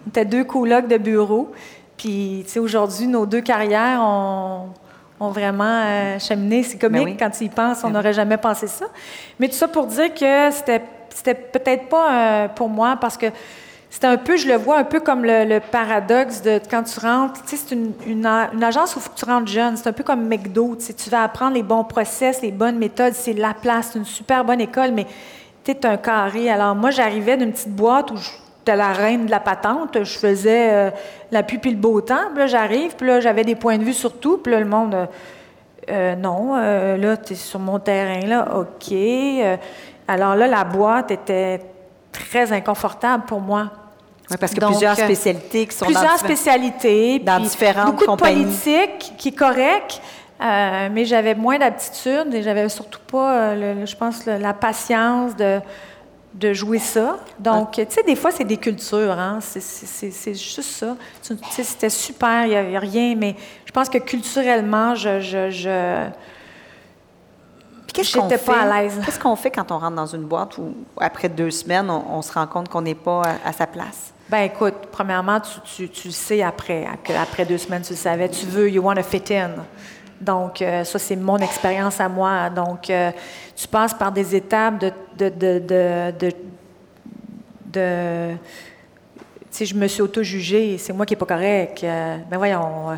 On était deux colocs de bureau. Puis, tu sais, aujourd'hui, nos deux carrières ont, ont vraiment euh, cheminé. C'est comique ben quand tu y penses. On ben n'aurait jamais pensé ça. Mais tout ça pour dire que c'était, c'était peut-être pas euh, pour moi parce que c'est un peu, je le vois un peu comme le, paradoxe de quand tu rentres. Tu sais, c'est une, agence où tu rentres jeune. C'est un peu comme McDo. Tu, sais, tu vas apprendre les bons process, les bonnes méthodes. C'est la place, c'est une super bonne école, mais tu es un carré. Alors, moi, j'arrivais d'une petite boîte où j'étais la reine de la patente. Je faisais euh, la pupille le beau temps. Puis là, j'arrive, puis là, j'avais des points de vue sur tout. Puis là, le monde. Euh, euh, non, là, tu es sur mon terrain, là, OK. alors là, la boîte était très inconfortable pour moi. Oui, parce que plusieurs euh, spécialités qui sont plusieurs dans spécialités, dans différentes beaucoup de politique qui est correct, euh, mais j'avais moins d'aptitude et j'avais surtout pas, euh, je pense, la patience de, de jouer ça. Donc, tu sais, des fois, c'est des cultures, hein? c'est juste ça. Tu sais, c'était super, il n'y avait rien, mais je pense que culturellement, je... je, je qu'est-ce qu'on fait? pas à l'aise. Qu'est-ce qu'on fait quand on rentre dans une boîte où, après deux semaines, on, se rend compte qu'on n'est pas à, sa place? Ben écoute, premièrement, tu, tu, sais après, après deux semaines, tu le savais, tu veux, you want to fit in. Donc, euh, ça, c'est mon expérience à moi. Donc, euh, tu passes par des étapes de. de, de, de, de, tu je me suis auto-jugée, c'est moi qui n'ai pas correct. Euh, ben voyons,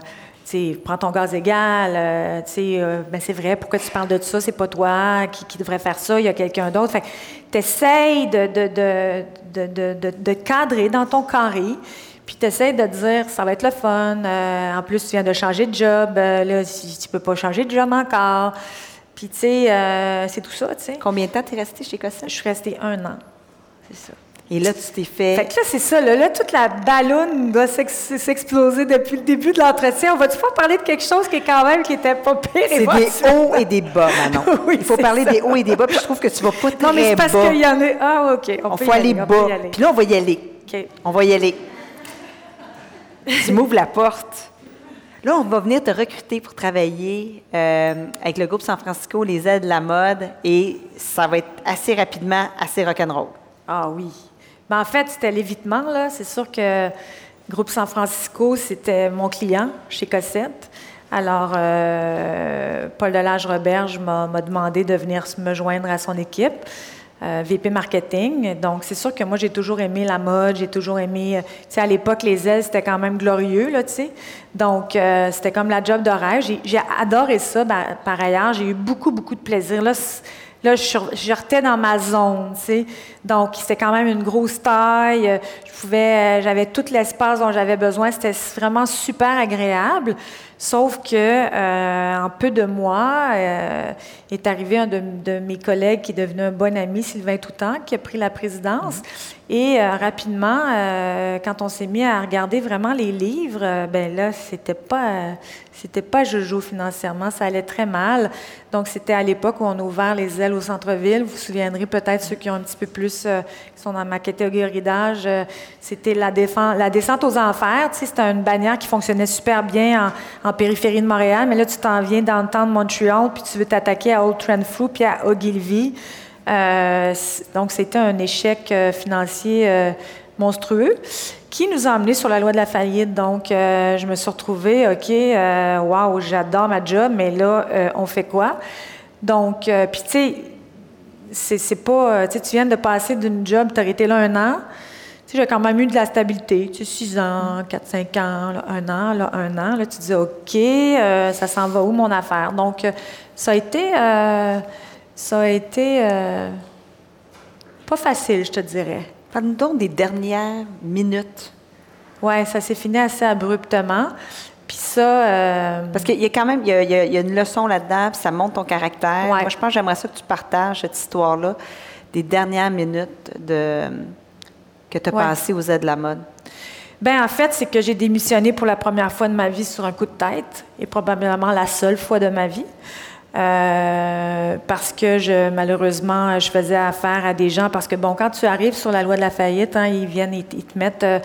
sais, prends ton gaz égal, euh, tu sais, euh, ben c'est vrai, pourquoi tu parles de ça? C'est pas toi qui, devrait faire ça, il y a quelqu'un d'autre. Fait tu essaies de, de, de, cadrer dans ton carré, puis tu essaies de dire, ça va être le fun. Euh, en plus, tu viens de changer de job, là, tu peux pas changer de job encore. Puis, tu sais, c'est tout ça, tu sais. Combien de temps tu es resté chez Cossette? Je suis restée un an. C'est ça. Et là, tu t'es fait. Fait que là, c'est ça. Là, toute la ballonne doit s'exploser depuis le début de l'entretien. On va-tu pas parler de quelque chose qui est quand même qui était pas pire? C'est des hauts et des bas, Manon. oui, Il faut parler des hauts et des bas, puis je trouve que tu vas pas très Non, mais c'est parce qu'il y en a. Ah, OK. On, faut aller, bas. Puis là, on va y aller. OK. On va y aller. tu m'ouvres la porte. Là, on va venir te recruter pour travailler euh, avec le groupe San Francisco, les aides de la mode, et ça va être assez rapidement, assez rock'n'roll. Ah oui. Ben, en fait, c'était l'évitement. Là. C'est sûr que Groupe San Francisco, c'était mon client chez Cossette. Alors, euh, Paul Delage-Roberge m'a demandé de venir me joindre à son équipe. Euh, VP marketing. Donc, c'est sûr que moi, j'ai toujours aimé la mode, j'ai toujours aimé... Euh, tu sais, à l'époque, les ailes, c'était quand même glorieux, là, tu sais. Donc, c'était comme la job de rêve. J'ai adoré ça. Ben, par ailleurs, j'ai eu beaucoup, beaucoup de plaisir. Là, Là, je, je dans ma zone, tu sais. Donc, c'était quand même une grosse taille. Je pouvais, j'avais tout l'espace dont j'avais besoin. C'était vraiment super agréable. Sauf que, euh, en peu de mois, euh, est arrivé un de, mes collègues qui est devenu un bon ami, Sylvain Toutant, qui a pris la présidence. Mm-hmm. Et euh, rapidement, quand on s'est mis à regarder vraiment les livres, ben là, c'était pas, c'était pas jojo financièrement, ça allait très mal. Donc, c'était à l'époque où on a ouvert les ailes au centre-ville. Vous vous souviendrez peut-être ceux qui ont un petit peu plus, sont dans ma catégorie d'âge, c'était la, descente aux enfers. Tu sais, c'était une bannière qui fonctionnait super bien en périphérie de Montréal, mais là, tu t'en viens dans le temps de Montréal, puis tu veux t'attaquer à Old Trenfrew puis à Ogilvy. Euh, donc, c'était un échec euh, financier euh, monstrueux qui nous a amenés sur la loi de la faillite. Donc, je me suis retrouvée, OK, waouh, j'adore ma job, mais là, on fait quoi? Donc, puis tu sais, c'est pas, tu viens de passer d'une job, tu as été là un an, j'ai quand même eu de la stabilité, tu sais, 6 ans, 4, 5 ans, là, un an, là, un an. Là, tu te dis, OK, euh, ça s'en va où mon affaire? Donc, euh, ça a été, euh, ça a été euh, pas facile, je te dirais. Parle-nous donc des dernières minutes. Ouais, ça s'est fini assez abruptement. Puis ça, euh, Parce qu'il y a quand même il y a, il y une leçon là-dedans, puis ça montre ton caractère. Ouais. Moi, je pense que j'aimerais ça que tu partages cette histoire-là des dernières minutes de, que tu as Ouais. passées aux aides de la mode. Ben en fait, c'est que j'ai démissionné pour la première fois de ma vie sur un coup de tête et probablement la seule fois de ma vie. Euh, parce que je, malheureusement, je faisais affaire à des gens. Parce que, bon, quand tu arrives sur la loi de la faillite, hein, ils viennent, ils, ils te mettent euh,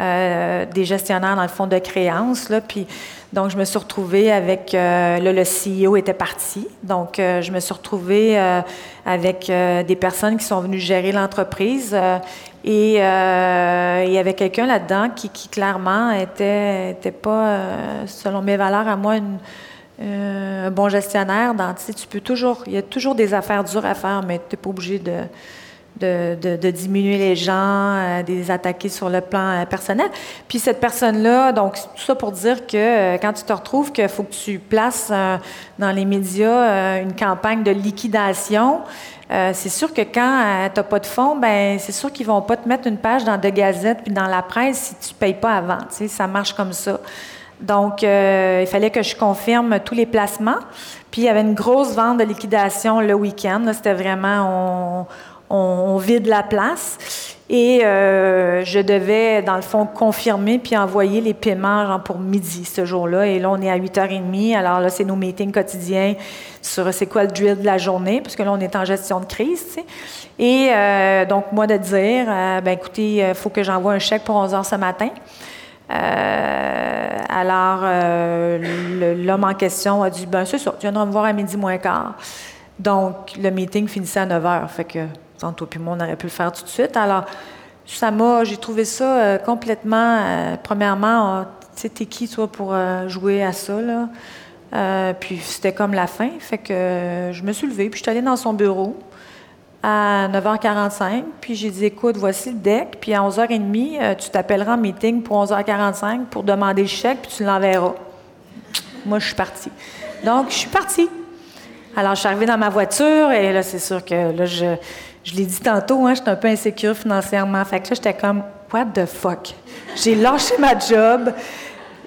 euh, des gestionnaires dans le fonds de créances. Là, puis, donc, je me suis retrouvée avec. euh, là, le CEO était parti. Donc, euh, je me suis retrouvée avec des personnes qui sont venues gérer l'entreprise. et il y avait quelqu'un là-dedans qui, clairement était, était pas, selon mes valeurs à moi, un bon gestionnaire. Dans, tu sais, tu peux toujours, il y a toujours des affaires dures à faire, mais tu n'es pas obligé de, de, diminuer les gens, euh, de les attaquer sur le plan euh, personnel. Puis cette personne-là, donc tout ça pour dire que euh, quand tu te retrouves qu'il faut que tu places euh, dans les médias une campagne de liquidation, c'est sûr que quand tu n'as pas de fonds, ben c'est sûr qu'ils vont pas te mettre une page dans De Gazette puis dans la presse si tu payes pas avant. Tu sais, ça marche comme ça. Donc, il fallait que je confirme tous les placements. Puis, il y avait une grosse vente de liquidation le week-end. C'était vraiment, on- vide la place. Et euh, je devais, dans le fond, confirmer puis envoyer les paiements genre, pour midi ce jour-là. Et là, on est à 8h30. Alors là, c'est nos meetings quotidiens sur c'est quoi le drill de la journée, puisque là, on est en gestion de crise. Et euh, donc, moi, de dire, euh, ben écoutez, il faut que j'envoie un chèque pour 11 h ce matin. Euh, alors, euh, l'homme en question a dit, ben c'est ça, tu viendras me voir à midi moins quart. Donc, le meeting finissait à 9 heures. Fait que, tantôt puis moi, on aurait pu le faire tout de suite. Alors, ça m'a, j'ai trouvé ça euh, complètement, euh, premièrement, euh, tu sais, t'es qui, toi, pour euh, jouer à ça, là? Puis c'était comme la fin. Fait que je me suis levée, puis je suis allée dans son bureau à 9h45. Puis j'ai dit, écoute, voici le deck. Puis à 11h30, euh, tu t'appelleras en meeting pour 11h45 pour demander le chèque, puis tu l'enverras. Moi, je suis partie. Donc, je suis partie. Alors, je suis arrivée dans ma voiture et là, c'est sûr que là, je, je l'ai dit tantôt, hein, j'étais un peu insécure financièrement. Fait que là, j'étais comme, what the fuck? J'ai lâché ma job.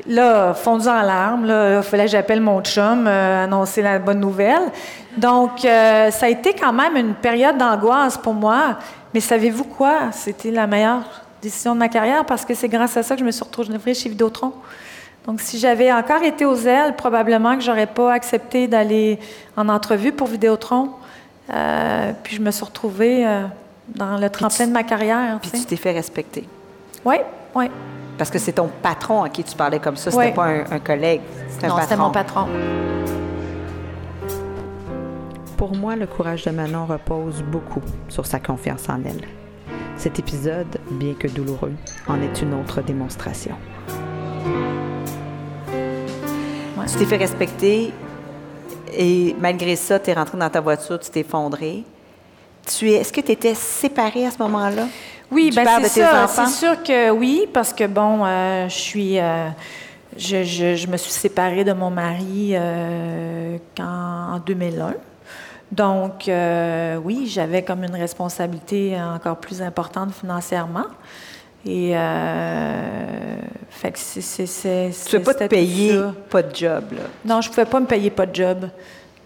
Là, fondu en larmes, là, il fallait que j'appelle mon chum, euh, annoncer la bonne nouvelle. Donc, euh, ça a été quand même une période d'angoisse pour moi. Mais savez-vous quoi? C'était la meilleure décision de ma carrière parce que c'est grâce à ça que je me suis retrouvée chez Vidéotron. Donc, si j'avais encore été aux ailes, probablement que j'aurais pas accepté d'aller en entrevue pour Vidéotron. Euh, puis je me suis retrouvée euh, dans le tremplin de ma carrière. Puis tu tu t'es fait respecter. Oui, oui. Parce que c'est ton patron à qui tu parlais comme ça, c'était Ouais. pas un, un collègue, c'était un Non, patron. c'était mon patron. Pour moi, le courage de Manon repose beaucoup sur sa confiance en elle. Cet épisode, bien que douloureux, en est une autre démonstration. Tu t'es fait respecter et malgré ça, tu es rentré dans ta voiture, tu t'es effondré. Tu es, est-ce que tu étais séparée à ce moment-là? Oui, ben père c'est ça. C'est sûr que oui, parce que bon, euh, je suis, euh, je, je- je me suis séparée de mon mari euh, quand- en 2001. Donc oui, j'avais comme une responsabilité encore plus importante financièrement. Et euh, fait que c'est, Tu ne pas te payer ça. pas de job, là? Non, je ne pouvais pas me payer pas de job.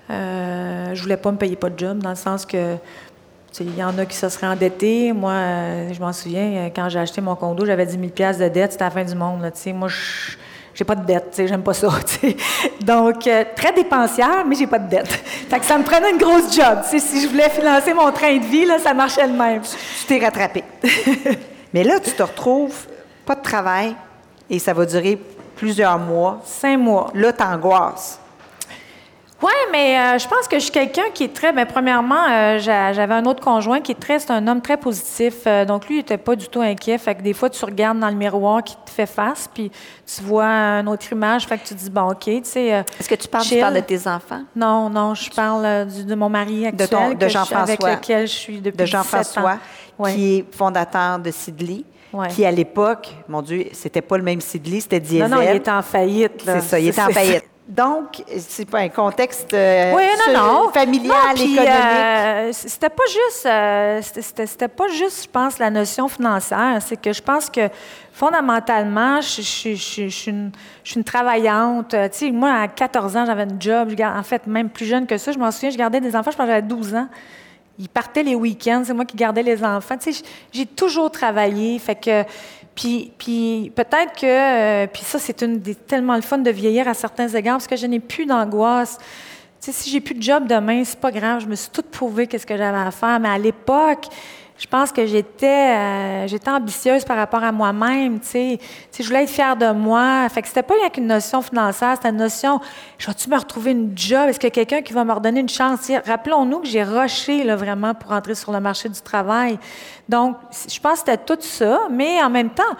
Euh, je voulais pas me payer pas de job dans le sens que tu sais, il y en a qui se seraient endettés. Moi, euh, je m'en souviens, quand j'ai acheté mon condo, j'avais 10 000 de dette. C'était la fin du monde. Là, tu sais. moi, je j'ai pas de dette. tu sais, J'aime pas ça. Donc, euh, très dépensière, mais j'ai pas de dette. Fait que ça me prenait une grosse job. Si je voulais financer mon train de vie, là, ça marchait de même. Tu t'es rattrapé. Mais là, tu te retrouves, pas de travail, et ça va durer plusieurs mois. Cinq mois. Là, t'angoisses. Oui, mais euh, je pense que je suis quelqu'un qui est très. Bien, premièrement, euh, j'a- j'avais un autre conjoint qui est très. C'est un homme très positif. euh, donc, lui, il n'était pas du tout inquiet. Fait que des fois, tu regardes dans le miroir qui te fait face, puis tu vois une autre image. Fait que tu te dis, bon, OK, tu sais. euh, Est-ce que tu parles, tu parles de tes enfants? Non, non, je parle euh, du- de mon mari actuel. ton- de je- Jean-François. Avec lequel je suis depuis De 17 ans. Jean-François, Ouais. qui est fondateur de Sidley. Ouais. qui à l'époque, mon Dieu, c'était pas le même Sidley, c'était Diesel. Non, non, il était en faillite. là. C'est ça, il était en faillite. Donc, c'est pas un contexte euh, Oui, non, non. familial, Non, économique. euh, c'était pas juste, euh, c'était- pas juste, je pense, la notion financière. C'est que je pense que fondamentalement, je, je- je- je suis une, suis une travaillante. Euh, Tu sais, moi, à 14 ans, j'avais un job. En fait, même plus jeune que ça, je m'en souviens, je gardais des enfants. Je pense que j'avais 12 ans. Ils partaient les week-ends. C'est moi qui gardais les enfants. Tu sais, j'ai toujours travaillé. Fait que puis, peut-être que, euh, ça, c'est une des, tellement le fun de vieillir à certains égards parce que je n'ai plus d'angoisse. Tu sais, si j'ai plus de job demain, c'est pas grave. Je me suis toute prouvé qu'est-ce que j'avais à faire. Mais à l'époque, je pense que j'étais, euh, j'étais ambitieuse par rapport à moi-même. Tu sais, je voulais être fière de moi. Fait que c'était pas qu'une notion financière, c'était une notion. Je vais-tu me retrouver une job? Est-ce qu'il y a quelqu'un qui va me redonner une chance? Rappelons-nous que j'ai rushé là, vraiment pour entrer sur le marché du travail. Donc, je pense que c'était tout ça, mais en même temps.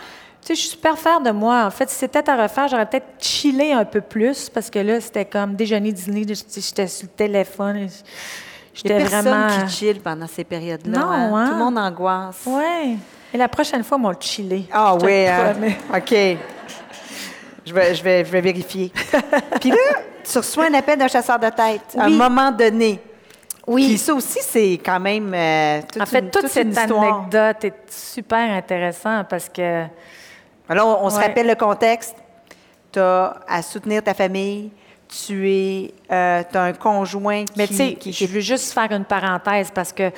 Je suis super fière de moi. En fait, si c'était à refaire, j'aurais peut-être chillé un peu plus parce que là, c'était comme déjeuner, dîner, j'étais sur le téléphone. J'étais personne vraiment. qui chill pendant ces périodes-là. Non, hein? Tout le monde angoisse. Ouais. Et la prochaine fois, mon chillé. Ah Je te oui, le hein? OK. Je vais, je vais, je vais vérifier. Puis là, tu reçois un appel d'un chasseur de tête à un Oui. moment donné. Oui. Puis ça aussi, c'est quand même euh, toute En fait, une- toute, toute cette une anecdote est super intéressante parce que. Alors, on, on se rappelle le contexte. Tu as à soutenir ta famille. Tu es, euh, as un conjoint qui... Mais tu sais, qui- je veux juste faire une parenthèse parce que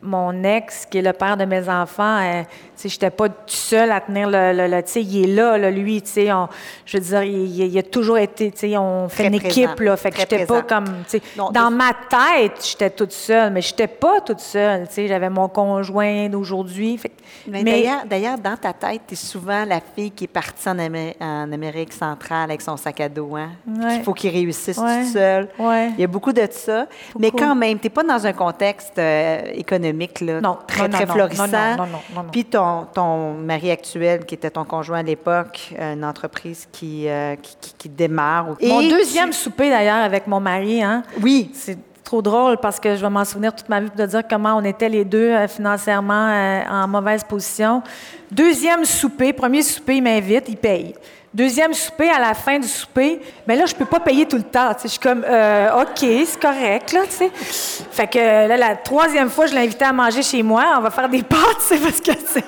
mon ex, qui est le père de mes enfants, euh, sais, j'étais pas tout seul à tenir le, il est là, là, lui, tu sais, on- je veux dire, il, a toujours été, tu sais, on fait Très une équipe, là, fait que j'étais pas comme, tu sais, Non, dans ma tête, j'étais toute seule, mais j'étais pas toute seule, tu sais, j'avais mon conjoint d'aujourd'hui, que- Mais, d'ailleurs- d'ailleurs, dans ta tête, tu es souvent la fille qui est partie en, Amé- en Amérique centrale avec son sac à dos. Hein? Ouais. Il faut qu'il réussisse Ouais. tout seul. Ouais. Il y a beaucoup de ça. Mais Beaucoup. quand même, tu n'es pas dans un contexte euh, économique là, Non, très, non, très non, non, florissant. non, non, non, non, non, non. Puis ton, ton mari actuel, qui était ton conjoint à l'époque, une entreprise qui, euh, qui, qui- qui démarre. Mon Et deuxième tu- souper, d'ailleurs, avec mon mari, hein, Oui. C'est trop drôle parce que je vais m'en souvenir toute ma vie de dire comment on était les deux euh, financièrement euh, en mauvaise position. Deuxième souper, premier souper, il m'invite, il paye. Deuxième souper, à la fin du souper, mais là, je peux pas payer tout le temps. Je suis comme, euh, OK, c'est correct, là, tu sais. Fait que là, la troisième fois, je l'ai invité à manger chez moi. On va faire des pâtes, sais, parce que c'est,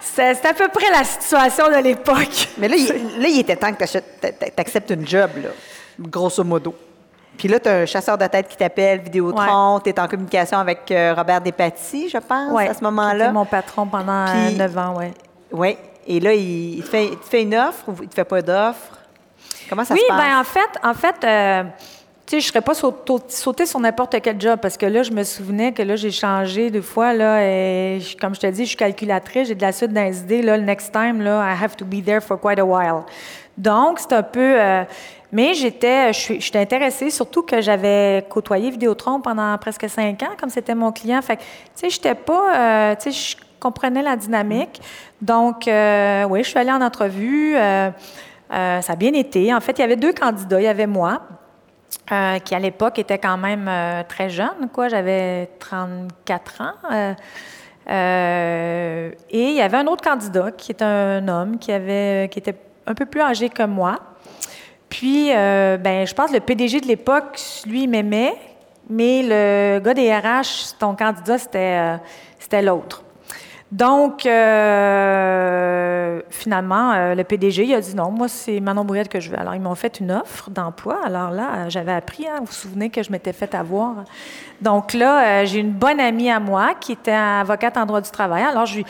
c'est, c'est à peu près la situation de l'époque. Mais là, il, là, il était temps que tu acceptes une job, là, grosso modo. Puis là, tu as un chasseur de tête qui t'appelle, Vidéotron, tu es en communication avec euh, Robert Despatie, je pense, Ouais, à ce moment-là. C'était mon patron pendant neuf ans, oui. Oui. Et là, il, il te fait, il te fait une offre ou il te fait pas d'offre? Comment ça oui, se passe? ben en fait, en fait, euh, tu sais, je serais pas sauto- sauté sur n'importe quel job parce que là, je me souvenais que là, j'ai changé deux fois là. Et je- comme je te dis, je suis calculatrice, j'ai de la suite dans les idées. Là, le next time, là, I have to be there for quite a while. Donc, c'est un peu. euh, mais j'étais, je suis, intéressée, surtout que j'avais côtoyé Vidéotron pendant presque cinq ans, comme c'était mon client. Fait que, tu sais, j'étais pas, euh, tu sais, je comprenais la dynamique. Donc, euh, oui, je suis allée en entrevue. euh, euh, ça a bien été. En fait, il y avait deux candidats. Il y avait moi, euh, qui à l'époque était quand même euh, très jeune, quoi. J'avais 34 ans. euh, euh, et il y avait un autre candidat qui était un homme qui avait, qui était un peu plus âgé que moi. Puis, euh, ben, je pense que le PDG de l'époque, lui, m'aimait, mais le gars des RH, ton candidat, c'était, euh, l'autre. Donc, euh, finalement, le PDG, il a dit non, moi, c'est Manon Brouillette que je veux. Alors, ils m'ont fait une offre d'emploi. Alors là, j'avais appris, hein, vous vous souvenez que je m'étais fait avoir. Donc là, j'ai une bonne amie à moi qui était avocate en droit du travail. Alors, je,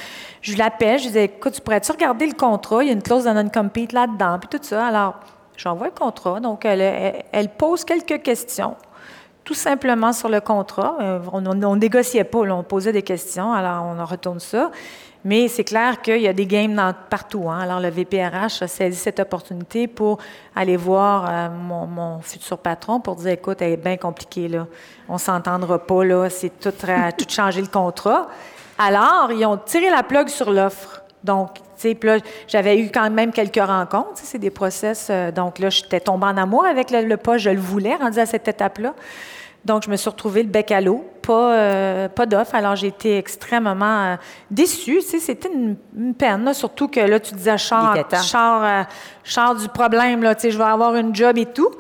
je l'appelle, je lui disais, écoute, tu pourrais-tu regarder le contrat? Il y a une clause de non-compete là-dedans, puis tout ça. Alors, j'envoie le contrat. Donc, elle, pose quelques questions tout simplement sur le contrat. Euh, on ne négociait pas, on posait des questions, alors on en retourne ça. Mais c'est clair qu'il y a des games partout. hein. Alors le VPRH a saisi cette opportunité pour aller voir euh, mon, futur patron pour dire, écoute, elle est bien compliquée, là. on s'entendra pas, là, c'est tout, ra- tout changer le contrat. Alors, ils ont tiré la plug sur l'offre. Donc, puis là, j'avais eu quand même quelques rencontres. C'est des process. euh, donc là, j'étais tombée en amour avec le, le poste. Je le voulais, rendu à cette étape-là. Donc, je me suis retrouvée le bec à l'eau, pas, euh, pas d'offre. Alors, j'ai été extrêmement euh, déçue. C'était une, peine, surtout que là, tu disais, char, char, euh, char du problème, là, je vais avoir une job et tout.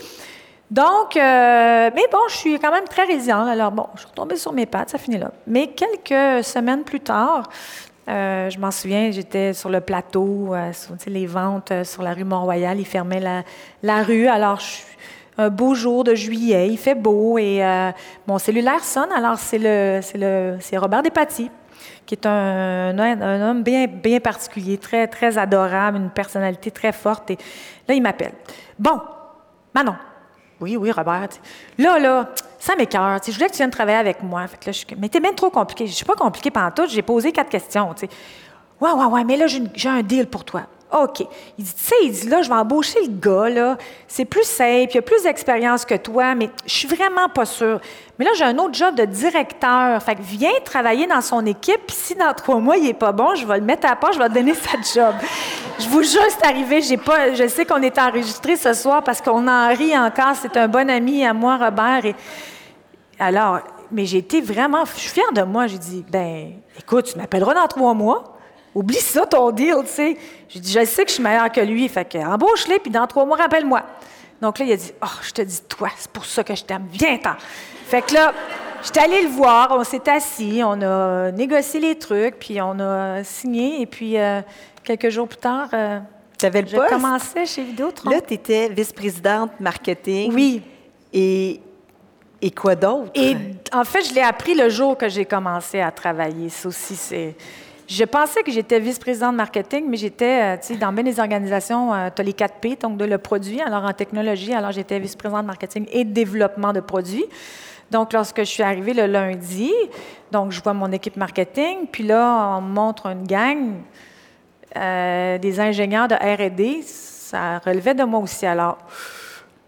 Donc, mais bon, je suis quand même très résiliente. Alors, bon, je suis retombée sur mes pattes, ça finit là. Mais quelques semaines plus tard, je m'en souviens, j'étais sur le plateau, sur les ventes sur la rue Mont-Royal. Ils fermaient la, la rue. Alors, je un beau jour de juillet, il fait beau et euh, mon cellulaire sonne. Alors, c'est le, c'est le, c'est Robert Despatie, qui est un, un, homme bien, bien particulier, très, très adorable, une personnalité très forte. Et là, il m'appelle. Bon, Manon. Oui, oui, Robert. Là, là, ça m'écœure. Je voulais que tu viennes travailler avec moi. Fait que là, je, mais t'es bien trop compliqué. Je suis pas compliqué pendant tout. J'ai posé quatre questions. sais. Ouais, ouais, ouais, mais là, j'ai un deal pour toi. OK. Il dit, tu sais, il dit, là, je vais embaucher le gars, là. C'est plus simple, il a plus d'expérience que toi, mais je suis vraiment pas sûre. Mais là, j'ai un autre job de directeur. Fait que viens travailler dans son équipe, puis si dans trois mois, il est pas bon, je vais le mettre à part, je vais te donner sa job. je vous jure, c'est arrivé. J'ai pas, je sais qu'on est enregistré ce soir parce qu'on en rit encore. C'est un bon ami à moi, Robert. Alors, mais j'ai été vraiment, je suis fière de moi. J'ai dit, ben, écoute, tu m'appelleras dans trois mois. Oublie ça, ton deal, tu sais. J'ai dit, je sais que je suis meilleure que lui. Fait que, embauche-le, puis dans trois mois, rappelle-moi. Donc là, il a dit, oh, je te dis, toi, c'est pour ça que je t'aime. Viens-t'en. Fait que là, j'étais allée le voir, on s'est assis, on a négocié les trucs, puis on a signé. Et puis, euh, quelques jours plus tard, euh, avais le je commençais chez Vidéotron. Là, tu étais vice-présidente marketing. Oui. Et, et quoi d'autre? Et en fait, je l'ai appris le jour que j'ai commencé à travailler. Aussi, c'est je pensais que j'étais vice-présidente marketing, mais j'étais, euh, tu sais, dans bien des organisations, euh, tu as les 4 P, donc de le produit. Alors, en technologie, alors j'étais vice-présidente marketing et développement de produits. Donc, lorsque je suis arrivée le lundi, donc je vois mon équipe marketing, puis là, on me montre une gang euh, des ingénieurs de R&D. Ça relevait de moi aussi. Alors,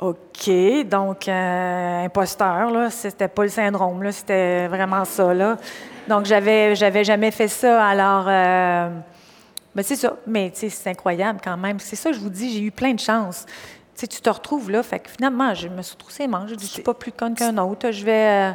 OK, donc imposteur, là, c'était pas le syndrome, là, c'était vraiment ça, là. Donc, j'avais, j'avais jamais fait ça. Alors, euh, ben, c'est ça. Mais, c'est incroyable quand même. C'est ça, je vous dis, j'ai eu plein de chance. Tu tu te retrouves là. Fait que finalement, je me suis retrouvée manches. Je dis, je suis pas plus conne qu'un autre. Je vais. Euh,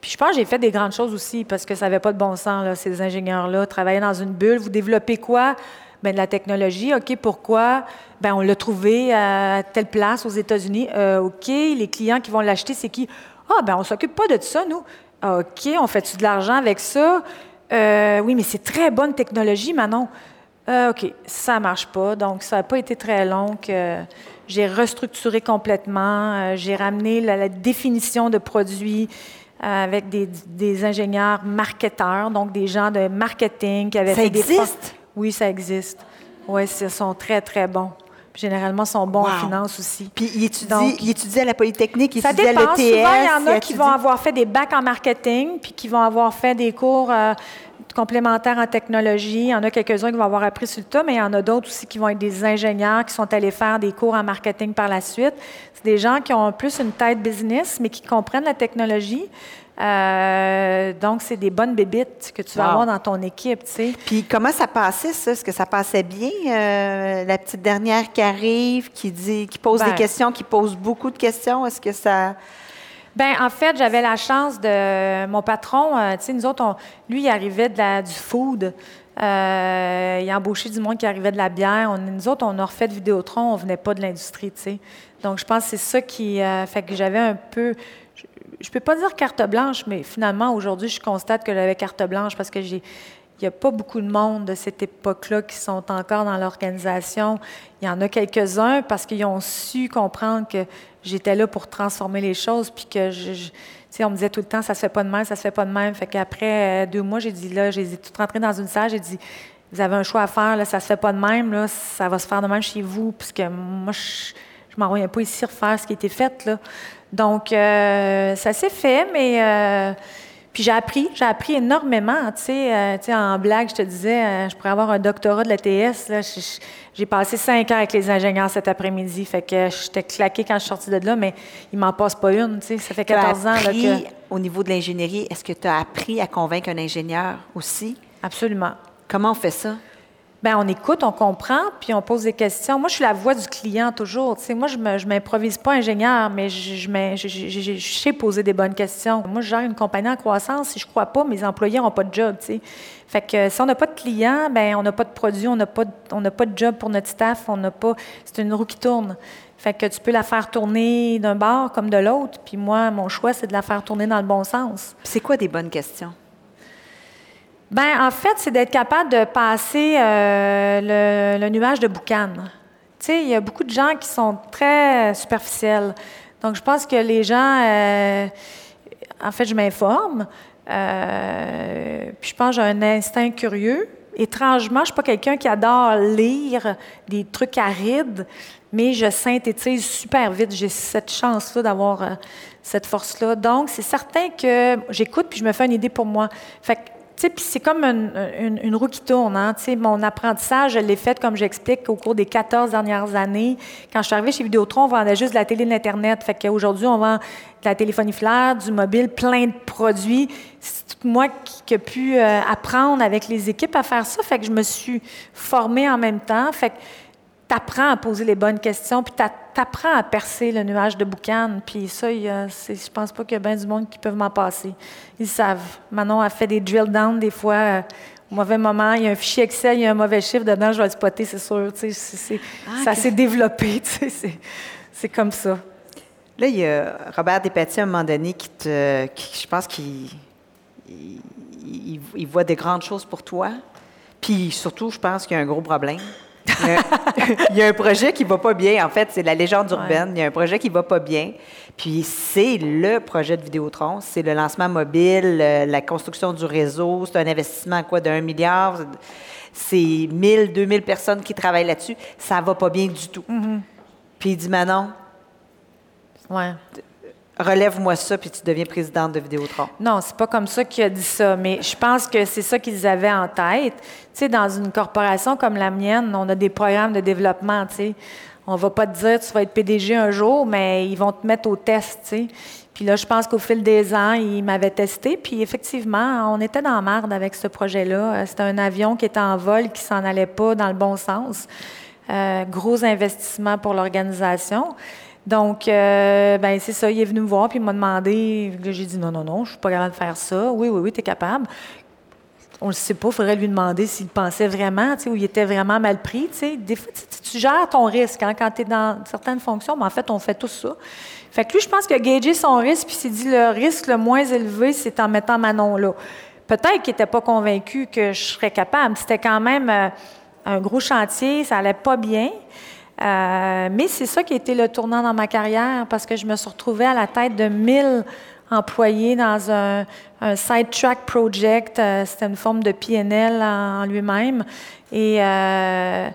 puis je pense que j'ai fait des grandes choses aussi parce que ça n'avait pas de bon sens, là, ces ingénieurs-là. Travailler dans une bulle, vous développez quoi? Bien, de la technologie. OK, pourquoi? Bien, on l'a trouvé à telle place aux États-Unis. Euh, OK, les clients qui vont l'acheter, c'est qui? Ah, bien, on s'occupe pas de ça, nous. OK, on fait-tu de l'argent avec ça? Euh, oui, mais c'est très bonne technologie, Manon. Euh, OK, ça ne marche pas. Donc, ça n'a pas été très long que j'ai restructuré complètement. Euh, j'ai ramené la, définition de produits avec des, ingénieurs marketeurs, donc des gens de marketing qui avaient ça fait existe? Oui, ça existe. Oui, ils sont très, très bons généralement, sont bons en finance aussi. Puis ils étudient, à la Polytechnique, ils ça étudient à l'ETS. il y en a qui vont avoir fait des bacs en marketing, puis qui vont avoir fait des cours euh, complémentaires en technologie. Il y en a quelques-uns qui vont avoir appris sur le tas, mais il y en a d'autres aussi qui vont être des ingénieurs qui sont allés faire des cours en marketing par la suite. C'est des gens qui ont plus une tête business, mais qui comprennent la technologie. Euh, donc, c'est des bonnes bébites que tu vas avoir dans ton équipe, tu sais. Puis comment ça passait, ça? Est-ce que ça passait bien? Euh, la petite dernière qui arrive, qui dit, qui pose des ben. questions, qui pose beaucoup de questions, est-ce que ça... Ben en fait, j'avais la chance de... Mon patron, euh, tu sais, nous autres, lui, il arrivait de la, du food. il a embauché du monde qui arrivait de la bière. On, nous autres, on a refait de Vidéotron, on venait pas de l'industrie, tu sais. Donc, je pense que c'est ça qui fait que j'avais un peu je peux pas dire carte blanche, mais finalement, aujourd'hui, je constate que j'avais carte blanche parce que j'ai. Il n'y a pas beaucoup de monde de cette époque-là qui sont encore dans l'organisation. Il y en a quelques-uns parce qu'ils ont su comprendre que j'étais là pour transformer les choses, puis que je, on me disait tout le temps, ça se fait pas de même, ça se fait pas de même. Fait qu'après euh, deux mois, j'ai dit, là, j'ai tout rentré dans une salle, j'ai dit, vous avez un choix à faire, là, ça se fait pas de même, là, ça va se faire de même chez vous, puisque moi, je, je m'en reviens pas ici refaire ce qui a été fait, là. Donc, euh, ça s'est fait, mais euh, puis j'ai appris, j'ai appris énormément. Tu sais, euh, tu sais, en blague, je te disais, je pourrais avoir un doctorat de l'ATS. J'ai passé cinq ans avec les ingénieurs cet après-midi, fait que j'étais claquée quand je suis sortie de là, mais il m'en passe pas une. Tu sais, ça fait 14 ans là, que. Au niveau de l'ingénierie, est-ce que tu as appris à convaincre un ingénieur aussi? Absolument. Comment on fait ça? Ben on écoute, on comprend, puis on pose des questions. Moi, je suis la voix du client toujours. Moi, je ne m'improvise pas ingénieur, mais je, je, je, je, sais poser des bonnes questions. Moi, je gère une compagnie en croissance. Si je crois pas, mes employés n'ont pas de job. Tu. Fait que si on n'a pas de clients, ben on n'a pas de produit, on n'a pas, de, pas de job pour notre staff, on n'a pas. C'est une roue qui tourne. Fait que tu peux la faire tourner d'un bord comme de l'autre. Puis moi, mon choix, c'est de la faire tourner dans le bon sens. C'est quoi des bonnes questions? Ben, en fait, c'est d'être capable de passer euh, le, nuage de boucan. Tu sais, il y a beaucoup de gens qui sont très superficiels. Donc, je pense que les gens, euh, en fait, je m'informe. Euh, puis je pense que j'ai un instinct curieux. Étrangement, je ne suis pas quelqu'un qui adore lire des trucs arides, mais je synthétise super vite. J'ai cette chance-là d'avoir cette force-là. Donc, c'est certain que j'écoute puis je me fais une idée pour moi. C'est comme une, roue qui tourne. Hein? Mon apprentissage, je l'ai fait, comme j'explique, au cours des 14 dernières années. Quand je suis arrivée chez Vidéotron, on vendait juste de la télé et de l'Internet. Fait qu'aujourd'hui, on vend de la téléphonie flair, du mobile, plein de produits. C'est moi qui, ai pu euh, apprendre avec les équipes à faire ça. Fait que je me suis formée en même temps. Fait que tu apprends à poser les bonnes questions, puis tu apprends à percer le nuage de boucan. Puis ça, il je pense pas qu'il y a bien du monde qui peuvent m'en passer. Ils savent. Manon a fait des drill down des fois. Euh, au mauvais moment, il y a un fichier Excel, il y a un mauvais chiffre dedans, je vais le spotter, c'est sûr. Ah, ça s'est développé. C'est comme ça. Là, il y a Robert Despatie, à un moment donné, qui, te, je pense qu'il il, voit des grandes choses pour toi. Puis surtout, je pense qu'il y a un gros problème. Il y a un projet qui va pas bien. En fait, c'est la légende urbaine. Il y a un projet qui va pas bien. Puis c'est le projet de Vidéotron. C'est le lancement mobile, la construction du réseau. C'est un investissement quoi d'un milliard. C'est 1000, 2000 personnes qui travaillent là-dessus. Ça va pas bien du tout. Mm-hmm. Puis il dit Manon. Ouais relève-moi ça, puis tu deviens présidente de Vidéotron. Non, c'est pas comme ça qu'il a dit ça, mais je pense que c'est ça qu'ils avaient en tête. Tu sais, dans une corporation comme la mienne, on a des programmes de développement, tu sais. On va pas te dire tu vas être PDG un jour, mais ils vont te mettre au test, tu sais. Puis là, je pense qu'au fil des ans, ils m'avaient testé, puis effectivement, on était dans la merde avec ce projet-là. C'était un avion qui était en vol, qui s'en allait pas dans le bon sens. Euh, gros investissement pour l'organisation. Donc, euh, ben c'est ça. Il est venu me voir puis il m'a demandé. J'ai dit non, non, non, je suis pas capable de faire ça. Oui, oui, oui, tu es capable. On ne sait pas, il faudrait lui demander s'il pensait vraiment, tu sais, ou il était vraiment mal pris. Tu sais. Des fois, tu, gères ton risque hein, quand tu es dans certaines fonctions, mais en fait, on fait tout ça. Fait que lui, je pense qu'il a gagé son risque, puis s'est dit le risque le moins élevé, c'est en mettant Manon là. Peut-être qu'il n'était pas convaincu que je serais capable. C'était quand même euh, un gros chantier, ça allait pas bien. Euh, mais c'est ça qui a été le tournant dans ma carrière parce que je me suis retrouvée à la tête de 1000 employés dans un, un side-track project. Euh, c'était une forme de PNL en, lui-même. Et euh,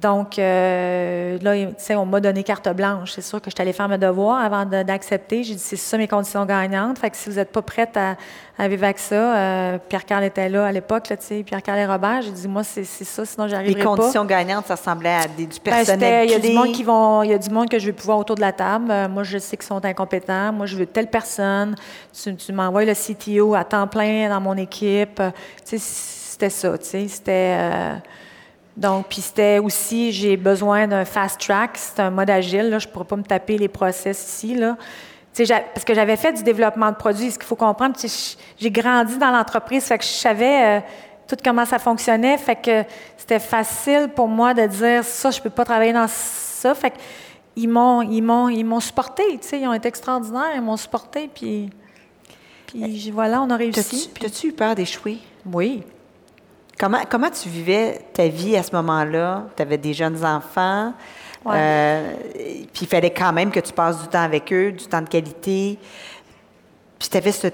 donc, euh, là, on m'a donné carte blanche. C'est sûr que je suis allée faire mes devoirs avant d'accepter. J'ai dit, c'est ça mes conditions gagnantes. Fait que si vous n'êtes pas prête à, vivre avec ça, euh, Pierre-Carl était là à l'époque, Pierre-Carl et Robert, j'ai dit, moi, c'est ça, sinon j'arriverai pas. Les conditions gagnantes, ça ressemblait à des, du ben, personnel Il y a du monde qui vont, il y a du monde que je vais pouvoir autour de la table. Euh, moi, je sais qu'ils sont incompétents. Moi, je veux telle personne. Tu, m'envoies le CTO à temps plein dans mon équipe. c'était ça, C'était... Donc, puis c'était aussi, j'ai besoin d'un fast track, c'est un mode agile, là, je ne pourrais pas me taper les process ici, là. Parce que j'avais fait du développement de produits. Ce qu'il faut comprendre, j'ai grandi dans l'entreprise, fait que je savais euh, tout comment ça fonctionnait, fait que c'était facile pour moi de dire ça, je peux pas travailler dans ça. Fait ils m'ont, ils m'ont, ils m'ont supporté, tu sais, ils ont été extraordinaires, ils m'ont supporté, puis, puis voilà, on a réussi. T'as-tu eu peur d'échouer? Oui. Comment, comment tu vivais ta vie à ce moment-là? Tu avais des jeunes enfants. Euh, puis il fallait quand même que tu passes du temps avec eux, du temps de qualité. Puis tu avais ce,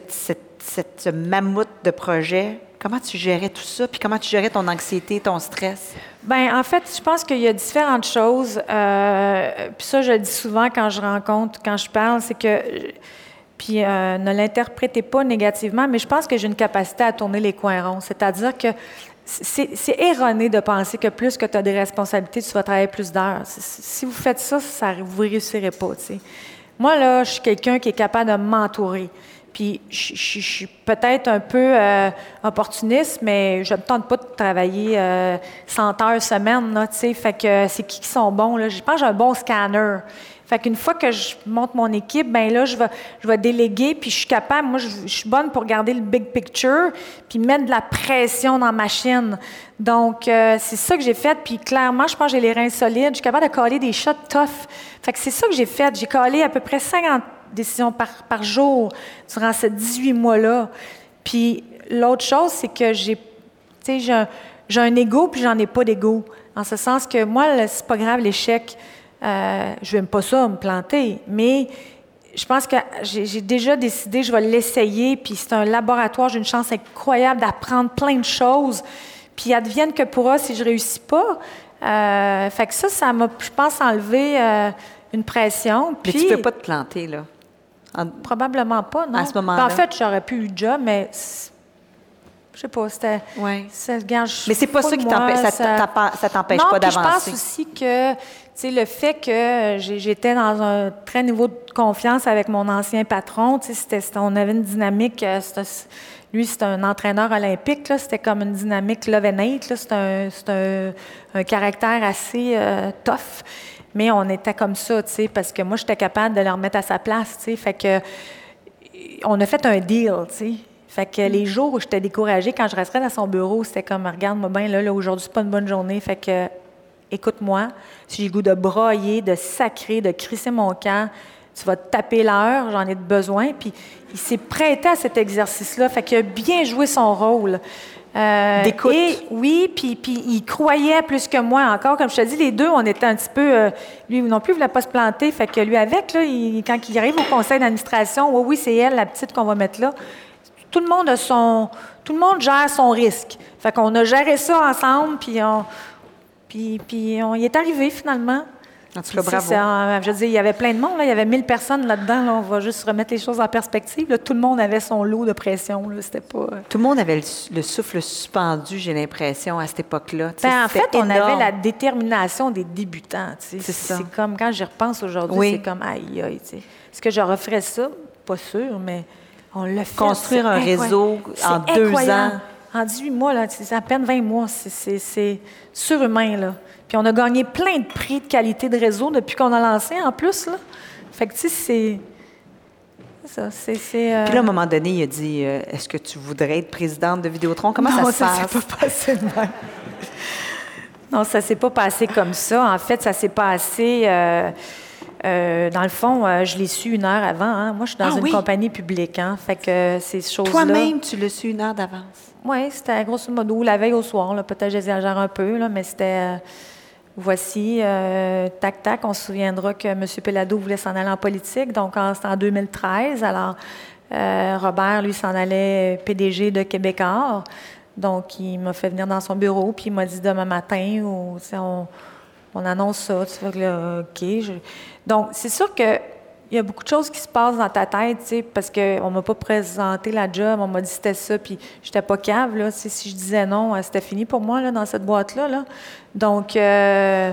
cette, mammouth de projet. Comment tu gérais tout ça? Puis comment tu gérais ton anxiété, ton stress? Bien, en fait, je pense qu'il y a différentes choses. Euh, puis ça, je le dis souvent quand je rencontre, quand je parle, c'est que. Puis euh, ne l'interprétez pas négativement, mais je pense que j'ai une capacité à tourner les coins ronds. C'est-à-dire que c'est erroné de penser que plus que tu as des responsabilités, tu vas travailler plus d'heures. Si vous faites ça, ça vous ne réussirez pas. Moi, là, je suis quelqu'un qui est capable de m'entourer. Puis je, suis peut-être un peu euh, opportuniste, mais je ne tente pas de travailler euh, 100 heures semaine, là, tu sais. Fait que c'est qui qui sont bons, là? Je pense que j'ai un bon scanner. Fait qu'une fois que je monte mon équipe, ben là, je vais, je vais déléguer, puis je suis capable, moi, je, je suis bonne pour garder le big picture, puis mettre de la pression dans ma chaîne. Donc, euh, c'est ça que j'ai fait, puis clairement, je pense que j'ai les reins solides. Je suis capable de coller des shots tough. Fait que c'est ça que j'ai fait. J'ai collé à peu près 50 décisions par, par jour durant ces 18 mois-là. Puis l'autre chose, c'est que j'ai, tu sais, j'ai un, j'ai un ego, puis j'en ai pas d'ego. En ce sens que moi, c'est pas grave l'échec. Euh, je n'aime pas ça, me planter, mais je pense que j'ai j'ai déjà décidé, je vais l'essayer, puis c'est un laboratoire, j'ai une chance incroyable d'apprendre plein de choses, puis advienne que pourra si je réussis pas. Euh, fait que ça, ça m'a, je pense, enlevé euh, une pression. Mais Puis, tu ne peux pas te planter, là. En- Probablement pas, non. À ce moment-là. Ben, en fait, j'aurais pu eu job, mais je sais pas, c'était... Je Mais c'est pas ça qui t'empêche, ça t'empêche pas puis je pense d'avancer. aussi que, tu sais, le fait que j'étais dans un très niveau de confiance avec mon ancien patron, tu sais, on avait une dynamique, euh, c'était- lui, c'est un entraîneur olympique, là, c'était comme une dynamique love and hate, là, c'est un, c'est un, un caractère assez euh, tough. Mais on était comme ça, tu sais, parce que moi, j'étais capable de le remettre à sa place, tu sais, fait que on a fait un deal, tu sais. Fait que les jours où j'étais découragée, quand je resterais dans son bureau, c'était comme, regarde-moi bien, là, là aujourd'hui, c'est pas une bonne journée. Fait que, écoute-moi, si j'ai le goût de broyer, de sacrer, de crisser mon camp, tu vas te taper l'heure, j'en ai besoin. Puis il s'est prêté à cet exercice-là. Fait qu'il a bien joué son rôle. Euh, D'écoute. et oui, puis, puis il croyait plus que moi encore. Comme je te dis, les deux, on était un petit peu... euh, lui non plus, il voulait pas se planter. Fait que lui, avec, là, il- quand il arrive au conseil d'administration, oui, oui, c'est elle, la petite qu'on va mettre là. Tout le monde a son... Tout le monde gère son risque. Fait qu'on a géré ça ensemble, puis on... Puis, puis on y est arrivé, finalement. En tout cas, bravo. je veux dire, il y avait plein de monde, là. il y avait 1000 personnes là-dedans. là. On va juste remettre les choses en perspective. là. Tout le monde avait son lot de pression. C'était pas... euh, Tout le monde avait le, le souffle suspendu, j'ai l'impression, à cette époque-là. Ben, en fait, on avait la détermination des débutants. C'est ça. C'est comme quand j'y repense aujourd'hui, Oui. c'est comme aïe aïe. Est-ce que je referais ça? Pas sûr, mais on l'a fait. Construire un réseau en deux ans. En 18 mois, là, c'est à peine 20 mois. C'est- surhumain. Là. Puis on a gagné plein de prix de qualité de réseau depuis qu'on a lancé en plus. Là. Fait que, tu sais, c'est. Ça. C'est, euh, Puis là, à un moment donné, il a dit euh, Est-ce que tu voudrais être présidente de Vidéotron? Comment non, ça se passe? s'est pas passé de même. Non, ça s'est pas passé comme ça. En fait, ça s'est passé. euh, dans le fond, je l'ai su une heure avant. hein. Moi, je suis dans Ah une oui? compagnie publique. Hein. Fait que ces choses-là. Toi-même, tu l'as su une heure d'avance? Oui, c'était grosso modo la veille au soir. Peut-être j'exagère un peu, mais c'était. euh, voici, euh, tac, tac. On se souviendra que M. Pelado voulait s'en aller en politique. Donc, c'était en 2013. Alors, euh, Robert, lui, s'en allait PDG de Québécois. Donc, il m'a fait venir dans son bureau, puis il m'a dit demain matin, ou, on annonce ça. Tu fais que là, OK. je- Donc, c'est sûr que. Il y a beaucoup de choses qui se passent dans ta tête, tu sais, parce qu'on m'a pas présenté la job, on m'a dit c'était ça, puis j'étais pas cave, là. Si je disais non, euh, c'était fini pour moi, là, dans cette boîte-là, là. Donc, euh,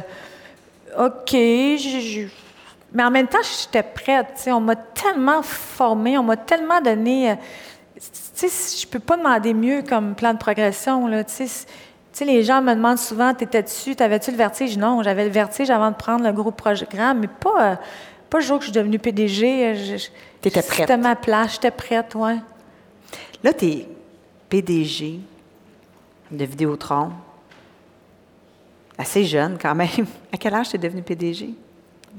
OK, mais en même temps, j'étais prête. On m'a tellement formée, on m'a tellement donné... euh, Tu sais, je peux pas demander mieux comme plan de progression, là, les gens me demandent souvent, t'étais dessus, t'avais-tu le vertige? Non, j'avais le vertige avant de prendre le gros programme, mais pas, pas le jour que je suis devenue PDG. euh, T'étais prête. C'était ma place, j'étais prête, ouais. Là, tu es PDG de Vidéotron. Assez jeune, quand même. À quel âge tu es devenu PDG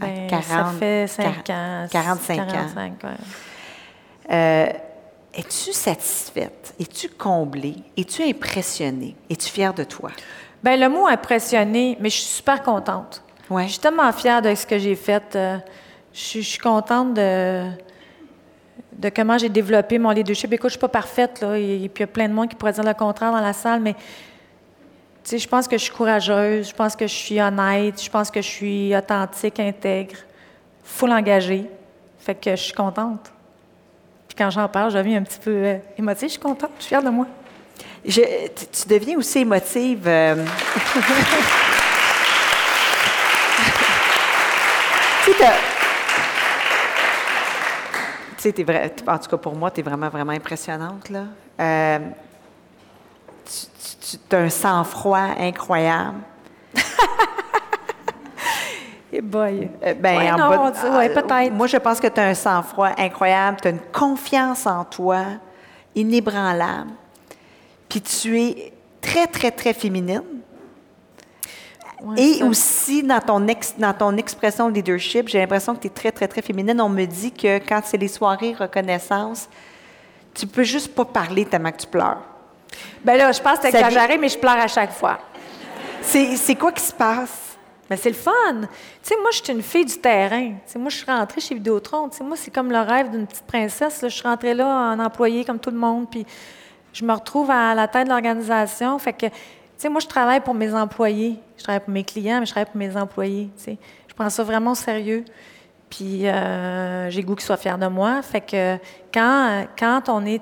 À Ben, ça fait 5 ans. 45 ans. 45, ouais. Euh, Es-tu satisfaite? Es-tu comblée? Es-tu impressionnée? Es-tu fière de toi? Ben, le mot impressionné, mais je suis super contente. Ouais. Je suis tellement fière de ce que j'ai fait. euh, je, suis- contente de, comment j'ai développé mon leadership. Écoute, je suis pas parfaite, là, et, puis il y a plein de monde qui pourrait dire le contraire dans la salle, mais je pense que je suis courageuse, je pense que je suis honnête, je pense que je suis authentique, intègre, full engagée. Fait que je suis contente. Puis quand j'en parle, je deviens un petit peu euh, émotive. Je suis contente, je suis fière de moi. Je- tu, tu deviens aussi émotive. euh. tu sais, t'as- sais, t'es vrai, en tout cas pour moi, tu es vraiment, vraiment impressionnante. Là. Euh, tu, tu as un sang-froid incroyable. Et boy. Euh, ben, Ouais, en non, bas dit- ouais, peut-être. Moi, je pense que tu as un sang-froid incroyable, tu as une confiance en toi inébranlable. Puis tu es très, très, très féminine. Ouais, Et aussi, dans ton, ex- dans ton expression de leadership, j'ai l'impression que tu es très, très, très féminine. On me dit que quand c'est les soirées reconnaissance, tu peux juste pas parler tellement que tu pleures. Ben là, je pense que c'est exagéré, mais je pleure à chaque fois. C'est c'est quoi qui se passe? Mais c'est le fun. Tu sais, moi, je suis une fille du terrain. Tu sais, moi, je suis rentrée chez Vidéotron. Tu sais, moi, c'est comme le rêve d'une petite princesse. Je suis rentrée là en employée comme tout le monde, puis je me retrouve à la tête de l'organisation. Fait que, sais, moi, je travaille pour mes employés. Je travaille pour mes clients, mais je travaille pour mes employés. Je prends ça vraiment au sérieux. Puis euh, j'ai goût qu'ils soient fiers de moi. Fait que quand, quand on est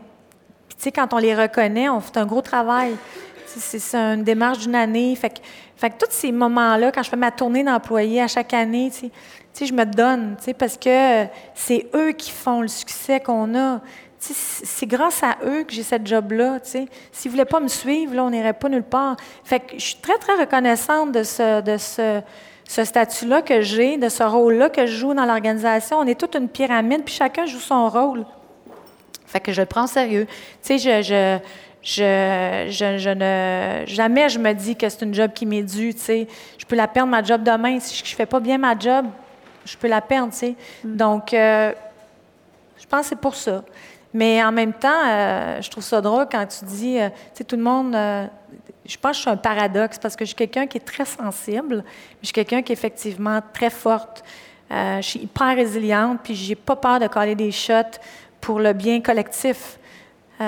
tu sais, quand on les reconnaît, on fait un gros travail. C'est une démarche d'une année. Fait que, fait que tous ces moments-là, quand je fais ma tournée d'employés à chaque année, tu sais, je me donne, tu sais, parce que c'est eux qui font le succès qu'on a. C'est grâce à eux que j'ai cette job-là. S'ils ne voulaient pas me suivre, là, on n'irait pas nulle part. Fait que je suis très, très reconnaissante de ce, de ce, ce statut-là que j'ai, de ce rôle-là que je joue dans l'organisation. On est toute une pyramide, puis chacun joue son rôle. Fait que je le prends au sérieux. Tu sais, je, je, je, je, je ne, jamais je me dis que c'est une job qui m'est due. Je peux la perdre, ma job demain. Si je ne fais pas bien ma job, je peux la perdre, sais. Donc, euh, je pense que c'est pour ça. Mais en même temps, euh, je trouve ça drôle quand tu dis, euh, tu sais, tout le monde, euh, je pense que je suis un paradoxe parce que je suis quelqu'un qui est très sensible, mais je suis quelqu'un qui est effectivement très forte. Je suis hyper résiliente, puis j'ai pas peur de coller des shots pour le bien collectif. Tu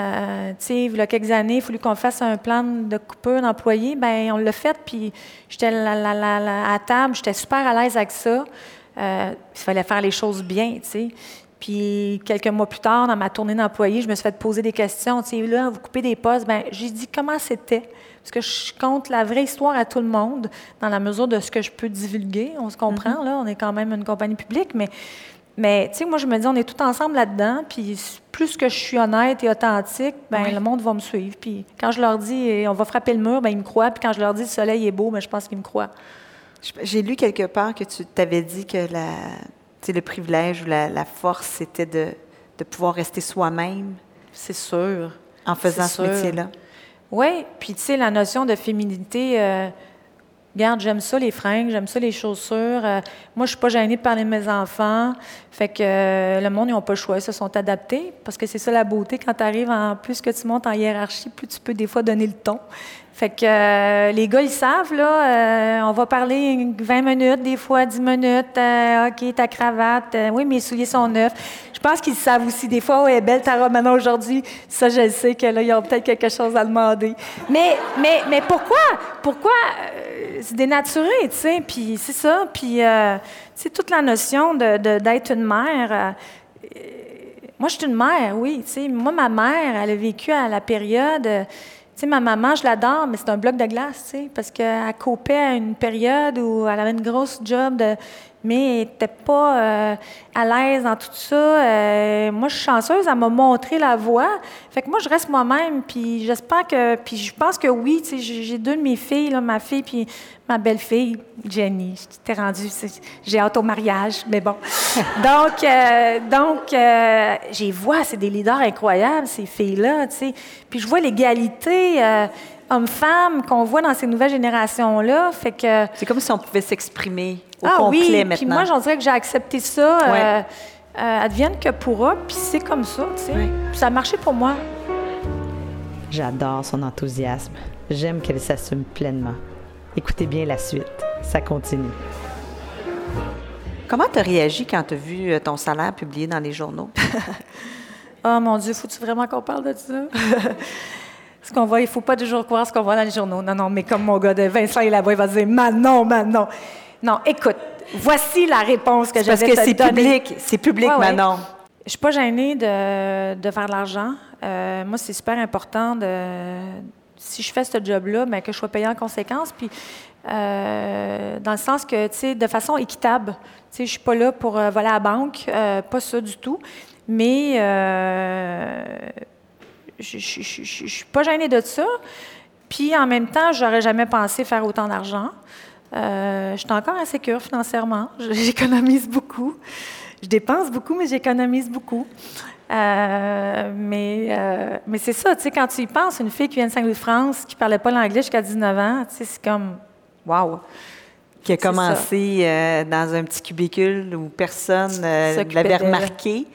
sais, il y a quelques années, il fallu qu'on fasse un plan de coupure d'employés. Ben, on l'a fait, puis j'étais la- la- à table, j'étais super à l'aise avec ça. Il fallait faire les choses bien, tu sais. Puis quelques mois plus tard, dans ma tournée d'employés, je me suis fait poser des questions. Tu sais, là, vous coupez des postes. Ben, j'ai dit comment c'était? Parce que je compte la vraie histoire à tout le monde, dans la mesure de ce que je peux divulguer. On se comprend, là. On est quand même une compagnie publique, mais mais, tu sais, moi, je me dis, on est tout ensemble là-dedans, puis plus que je suis honnête et authentique, ben le monde va me suivre. Puis quand je leur dis, eh, on va frapper le mur, ben ils me croient. Puis quand je leur dis, le soleil est beau, ben je pense qu'ils me croient. J'ai lu quelque part que tu t'avais dit que la, le privilège ou la, la force, c'était de, de pouvoir rester soi-même C'est sûr. en faisant ce métier-là. Oui, puis tu sais, la notion de féminité, euh, regarde, j'aime ça les fringues, j'aime ça les chaussures. euh, moi, je suis pas gênée de parler de mes enfants. Fait que euh, le monde, ils n'ont pas le choix, ils se sont adaptés. Parce que c'est ça la beauté, quand tu arrives en plus que tu montes en hiérarchie, plus tu peux des fois donner le ton. Fait que euh, les gars, ils savent, là, euh, on va parler 20 minutes, des fois 10 minutes. OK, ta cravate, oui, mes souliers sont neufs. Je pense qu'ils savent aussi. Des fois, ouais, belle ta robe maintenant aujourd'hui. Ça, je le sais que là, ils ont peut-être quelque chose à demander. Mais, mais, mais pourquoi? Pourquoi? c'est dénaturé, tu sais. Puis c'est ça. Puis, sais, toute la notion de, d'être une mère. euh, moi, je suis une mère, oui. Tu sais, moi, ma mère, elle a vécu à la période. euh, Tu sais, ma maman, je l'adore, mais c'est un bloc de glace, tu sais, parce qu'elle copait à une période où elle avait une grosse job, de, mais elle n'était pas euh, à l'aise dans tout ça. Euh, moi, je suis chanceuse, elle m'a montré la voie. Fait que moi, je reste moi-même, puis j'espère que... Puis je pense que oui, tu sais, j'ai deux de mes filles, là, ma fille puis ma belle-fille, Jenny. Je t'ai rendue, j'ai hâte au mariage, mais bon. donc, euh, donc euh, j'ai vois, c'est des leaders incroyables, ces filles-là, tu sais. Puis je vois l'égalité homme-femme qu'on voit dans ces nouvelles générations-là, fait que... C'est comme si on pouvait s'exprimer au ah complet oui, maintenant. puis moi, j'en dirais que j'ai accepté ça. Ouais. euh, euh, advienne que pourra, puis c'est comme ça, tu sais. Ouais. Puis ça a marché pour moi. J'adore son enthousiasme. J'aime qu'elle s'assume pleinement. Écoutez bien la suite. Ça continue. Comment tu as réagi quand tu as vu euh, ton salaire publié dans les journaux? Oh mon Dieu, faut-tu vraiment qu'on parle de ça? ce qu'on voit, il faut pas toujours croire ce qu'on voit dans les journaux. Non, non, mais comme mon gars de Vincent est là-bas, il va dire Manon, Manon. Non, écoute, voici la réponse que C'est parce j'avais que c'est public. C'est public, Ouais, ouais. Manon. Je suis pas gênée de, de faire de l'argent. Euh, moi, c'est super important de si je fais ce job-là, ben, que je sois payée en conséquence. Puis, euh, dans le sens que, tu sais, de façon équitable. Tu sais, je suis pas là pour euh, voler à la banque, pas ça du tout. Mais je ne suis pas gênée de ça. Puis en même temps, j'aurais jamais pensé faire autant d'argent. Euh, je suis encore insécure financièrement. J'économise beaucoup. Je dépense beaucoup, mais j'économise beaucoup. Euh, mais euh, mais c'est ça, tu sais, quand tu y penses, une fille qui vient de Saint-Louis-de-France, qui ne parlait pas l'anglais jusqu'à 19 ans, tu sais, c'est comme, waouh! Qui a commencé dans un petit cubicule où personne ne l'avait remarqué.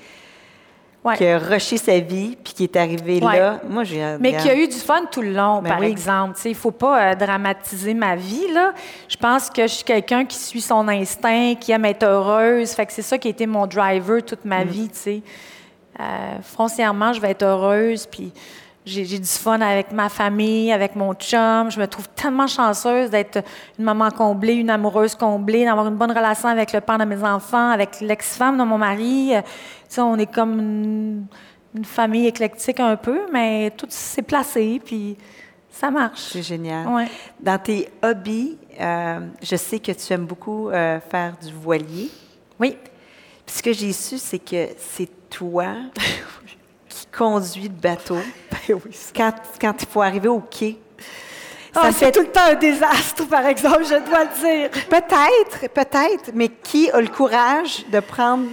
Qui a rushé sa vie, puis qui est arrivé là. Moi, j'ai. Mais qui a eu du fun tout le long, ben par exemple. Il ne faut pas dramatiser ma vie, là. Je pense que je suis quelqu'un qui suit son instinct, qui aime être heureuse. Fait que c'est ça qui a été mon driver toute ma mm. vie. Euh, foncièrement, je vais être heureuse, puis j'ai du fun avec ma famille, avec mon chum. Je me trouve tellement chanceuse d'être une maman comblée, une amoureuse comblée, d'avoir une bonne relation avec le père de mes enfants, avec l'ex-femme de mon mari. Euh, tu on est comme une, famille éclectique un peu, mais tout s'est placé, puis ça marche. C'est génial. Dans tes hobbies, euh, je sais que tu aimes beaucoup faire du voilier. Oui. Puis ce que j'ai su, c'est que c'est toi qui conduis le bateau ben quand, quand il faut arriver au quai. Ah, c'est tout le temps un désastre, par exemple, je dois le dire. Peut-être, peut-être, mais qui a le courage de prendre...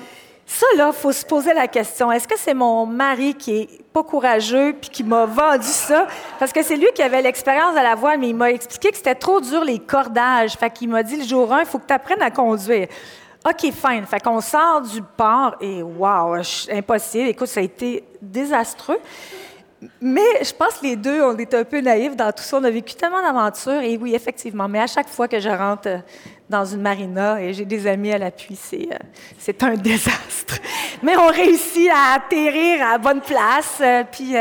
Ça, là, il faut se poser la question. Est-ce que c'est mon mari qui est pas courageux puis qui m'a vendu ça? Parce que c'est lui qui avait l'expérience de la voile, mais il m'a expliqué que c'était trop dur les cordages. Fait qu'il m'a dit le jour 1, il faut que tu apprennes à conduire. OK, fine. Fait qu'on sort du port et wow, impossible. Écoute, ça a été désastreux. Mais je pense que les deux, on est un peu naïfs dans tout ça. On a vécu tellement d'aventures. Et oui, effectivement. Mais à chaque fois que je rentre euh, dans une marina et j'ai des amis à l'appui, c'est, euh, c'est un désastre. Mais on réussit à atterrir à bonne place. Euh, puis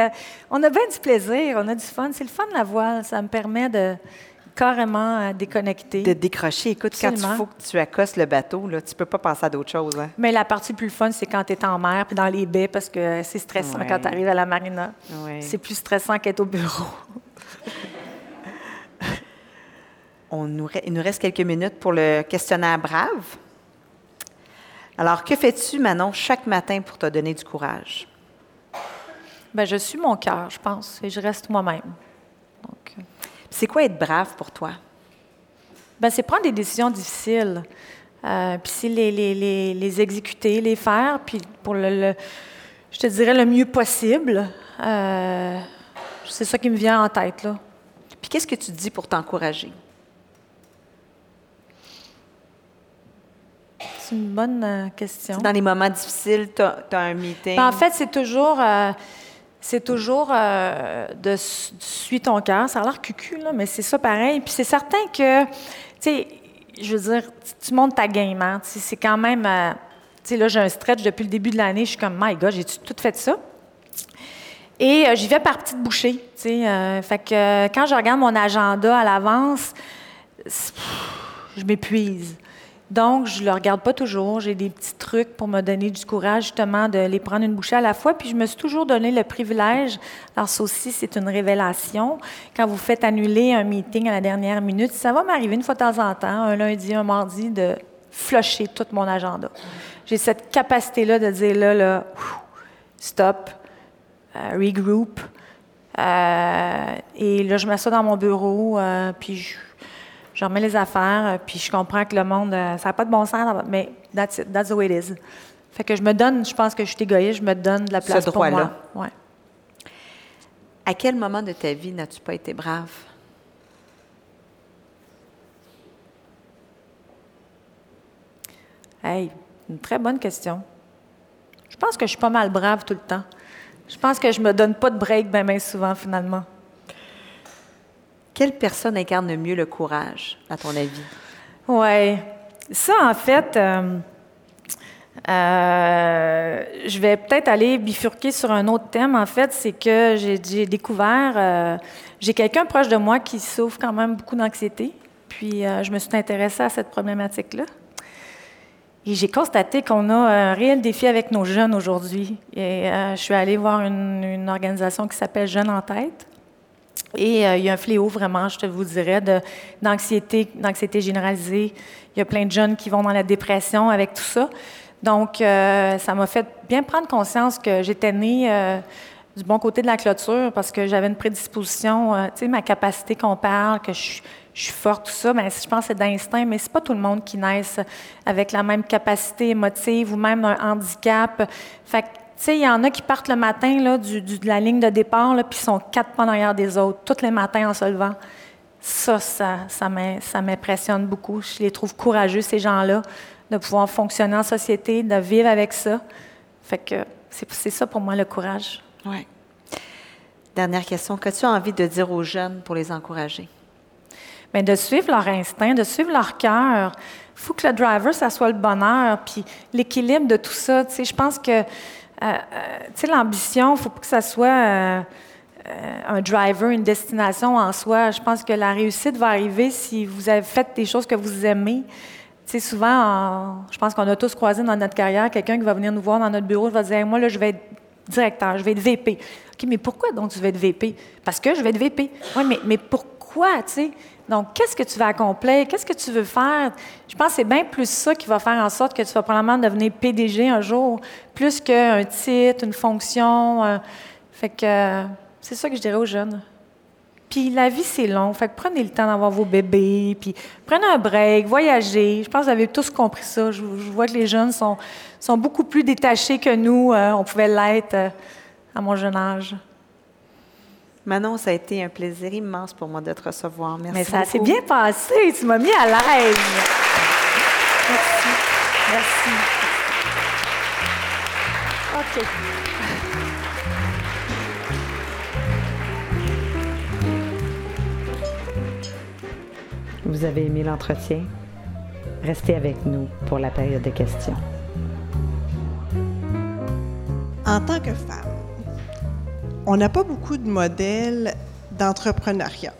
on a bien du plaisir, on a du fun. C'est le fun de la voile. Ça me permet de carrément euh, déconnecté. De décrocher. Écoute, quand il faut que tu accostes le bateau, là, tu peux pas penser à d'autres choses. Hein. Mais la partie plus fun, c'est quand tu es en mer puis dans les baies parce que c'est stressant quand tu arrives à la marina. C'est plus stressant qu'être au bureau. On nous, il nous reste quelques minutes pour le questionnaire brave. Alors, que fais-tu, Manon, chaque matin pour te donner du courage? Bien, je suis mon cœur, je pense, et je reste moi-même. Donc, euh, c'est quoi être brave pour toi? Bien, c'est prendre des décisions difficiles. Euh, puis c'est les, les, les, exécuter, les faire, puis pour le, je te dirais le mieux possible. Euh, c'est ça qui me vient en tête, là. Puis qu'est-ce que tu dis pour t'encourager? C'est une bonne euh, question. Dans les moments difficiles, tu as, un meeting? Ben, en fait, c'est toujours c'est toujours euh, de suivre ton cœur. Ça a l'air cucu, mais c'est ça pareil. Puis c'est certain que, tu sais, je veux dire, tu montes ta game, hein. C'est quand même. Euh, tu sais, là, j'ai un stretch depuis le début de l'année. Je suis comme, my God, j'ai tout fait ça? Et euh, j'y vais par petites bouchées, tu sais. fait que quand je regarde mon agenda à l'avance, je m'épuise. Donc, je ne le regarde pas toujours. J'ai des petits trucs pour me donner du courage, justement, de les prendre une bouchée à la fois. Puis, je me suis toujours donné le privilège. Alors, ça aussi, c'est une révélation. Quand vous faites annuler un meeting à la dernière minute, ça va m'arriver une fois de temps en temps, un lundi, un mardi, de flusher tout mon agenda. J'ai cette capacité-là de dire là, là, stop, euh, regroup. Euh, et là, je m'assois dans mon bureau, euh, puis je je remets les affaires, euh, puis je comprends que le monde, euh, ça n'a pas de bon sens, mais that's, it, that's the way it is. Fait que je me donne, je pense que je suis égoïste, je me donne de la place pour moi. Ouais. À quel moment de ta vie n'as-tu pas été brave? Hey, une très bonne question. Je pense que je suis pas mal brave tout le temps. Je pense que je me donne pas de break bien souvent, finalement. Quelle personne incarne le mieux le courage, à ton avis? Oui. Ça, en fait, euh, euh, je vais peut-être aller bifurquer sur un autre thème. En fait, c'est que j'ai découvert, euh, j'ai quelqu'un proche de moi qui souffre quand même beaucoup d'anxiété. Puis, je me suis intéressée à cette problématique-là. Et j'ai constaté qu'on a un réel défi avec nos jeunes aujourd'hui. Et je suis allée voir une, une organisation qui s'appelle Jeunes en tête. Et euh, il y a un fléau vraiment, je te vous dirais, d'anxiété, d'anxiété généralisée. Il y a plein de jeunes qui vont dans la dépression avec tout ça. Donc, euh, ça m'a fait bien prendre conscience que j'étais née euh, du bon côté de la clôture parce que j'avais une prédisposition, tu sais, ma capacité qu'on parle, que je, suis forte, tout ça, mais je pense que c'est d'instinct, mais c'est pas tout le monde qui naisse avec la même capacité émotive ou même un handicap. Fait que, sais, il y en a qui partent le matin là, du, du- de la ligne de départ, puis sont quatre pas derrière des autres, tous les matins en se levant. Ça, ça, ça m'im- ça m'impressionne beaucoup. Je les trouve courageux, ces gens-là, de pouvoir fonctionner en société, de vivre avec ça. Fait que c'est ça pour moi le courage. Oui. Dernière question. Qu'as-tu envie de dire aux jeunes pour les encourager? Bien, de suivre leur instinct, de suivre leur cœur. Il faut que le driver, ça soit le bonheur, puis l'équilibre de tout ça. Tu sais, je pense que, tu sais, l'ambition, il faut pas que ça soit euh, euh, un driver, une destination en soi. Je pense que la réussite va arriver si vous avez fait des choses que vous aimez. Tu sais, souvent, en- je pense qu'on a tous croisé dans notre carrière quelqu'un qui va venir nous voir dans notre bureau, va dire Moi, là, je vais être directeur, je vais être VP. OK, mais pourquoi donc tu veux être VP? Parce que je vais être VP. Oui, mais, mais pourquoi, tu sais? Donc, qu'est-ce que tu vas accomplir? Qu'est-ce que tu veux faire? Je pense que c'est bien plus ça qui va faire en sorte que tu vas probablement devenir PDG un jour, plus qu'un titre, une fonction. euh, fait que euh, c'est ça que je dirais aux jeunes. Puis la vie, c'est long. Fait que prenez le temps d'avoir vos bébés, puis prenez un break, voyagez. Je pense que vous avez tous compris ça. Je, vois que les jeunes sont, beaucoup plus détachés que nous. euh, on pouvait l'être à mon jeune âge. Manon, ça a été un plaisir immense pour moi de te recevoir. Merci Mais ça s'est bien passé. Tu m'as mis à l'aise. Merci. Merci. OK. Vous avez aimé l'entretien? Restez avec nous pour la période de questions. En tant que femme, on n'a pas beaucoup de modèles d'entrepreneuriat.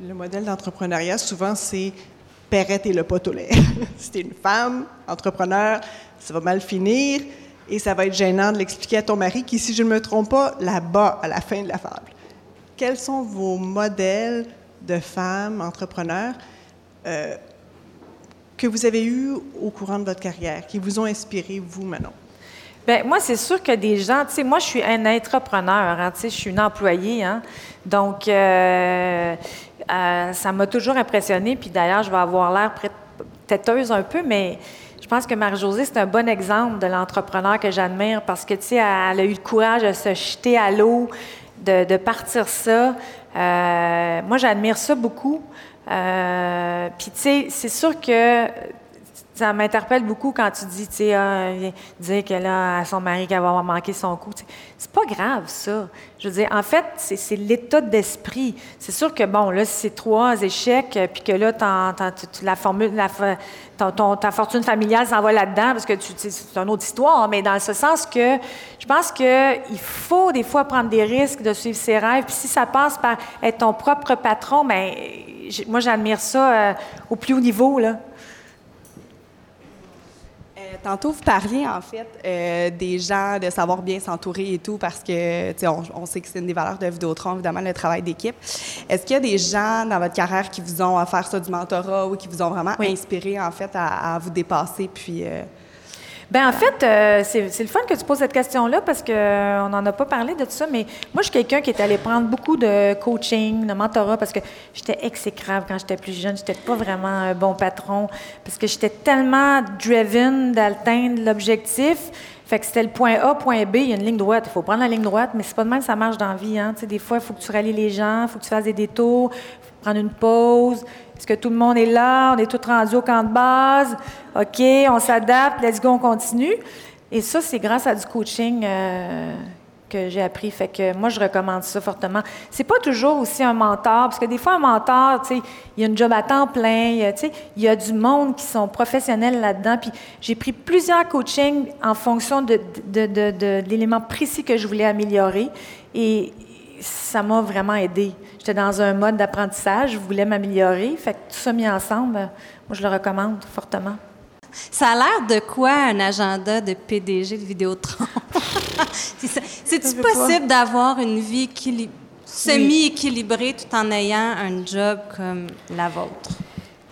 Le modèle d'entrepreneuriat, souvent, c'est Perrette et le pot au lait. si t'es une femme, entrepreneur, ça va mal finir et ça va être gênant de l'expliquer à ton mari qui, si je ne me trompe pas, là-bas, à la fin de la fable. Quels sont vos modèles de femmes entrepreneurs euh, que vous avez eus au courant de votre carrière, qui vous ont inspiré, vous, Manon? Bien, moi, c'est sûr que des gens, tu sais, moi, je suis un entrepreneur, hein, tu sais, je suis une employée, hein. Donc, euh, euh, ça m'a toujours impressionnée. Puis d'ailleurs, je vais avoir l'air têteuse un peu, mais je pense que Marie-Josée, c'est un bon exemple de l'entrepreneur que j'admire parce que, tu sais, elle a eu le courage de se jeter à l'eau, de, partir ça. Euh, moi, j'admire ça beaucoup. Puis, tu sais, c'est sûr que ça m'interpelle beaucoup quand tu dis, tu sais, ah, dire qu'elle a à son mari qu'elle va avoir manqué son coup. C'est pas grave, ça. Je veux dire, en fait, c'est l'état d'esprit. C'est sûr que, bon, là, c'est trois échecs, euh, puis que là, la formule, ta fortune familiale s'en va là-dedans, parce que c'est une autre histoire, mais dans ce sens que je pense qu'il faut des fois prendre des risques de suivre ses rêves. Puis si ça passe par être ton propre patron, j'ai- moi, j'admire ça euh, au plus haut niveau, là. Euh, tantôt, vous parliez en fait euh, des gens, de savoir bien s'entourer et tout, parce que tu sais, on, on sait que c'est une des valeurs de Vidéotron, évidemment, le travail d'équipe. Est-ce qu'il y a des gens dans votre carrière qui vous ont offert ça du mentorat ou qui vous ont vraiment Oui. inspiré en fait à, à vous dépasser puis euh, Ben en fait, euh, c'est le fun que tu poses cette question-là parce qu'on n'en a pas parlé de tout ça, mais moi, je suis quelqu'un qui est allé prendre beaucoup de coaching, de mentorat parce que j'étais exécrable quand j'étais plus jeune. J'étais pas vraiment un bon patron parce que j'étais tellement driven d'atteindre l'objectif. Fait que c'était le point A, point B, il y a une ligne droite. Il faut prendre la ligne droite, mais c'est pas de même que ça marche dans la vie. Hein. Des fois, il faut que tu rallies les gens, il faut que tu fasses des détours, faut prendre une pause. Est-ce que tout le monde est là? On est tous rendus au camp de base? OK, on s'adapte, let's go, on continue. Et ça, c'est grâce à du coaching euh, que j'ai appris. Fait que moi, je recommande ça fortement. C'est pas toujours aussi un mentor, parce que des fois, un mentor, tu sais, il y a une job à temps plein, tu sais, il y a du monde qui sont professionnels là-dedans. Puis j'ai pris plusieurs coachings en fonction de- de l'élément précis que je voulais améliorer. Et ça m'a vraiment aidé. J'étais dans un mode d'apprentissage, je voulais m'améliorer. Fait que tout ça mis ensemble, moi, je le recommande fortement. Ça a l'air de quoi un agenda de PDG de Vidéotron? C'est-tu possible d'avoir une vie équili- semi-équilibrée tout en ayant un job comme la vôtre?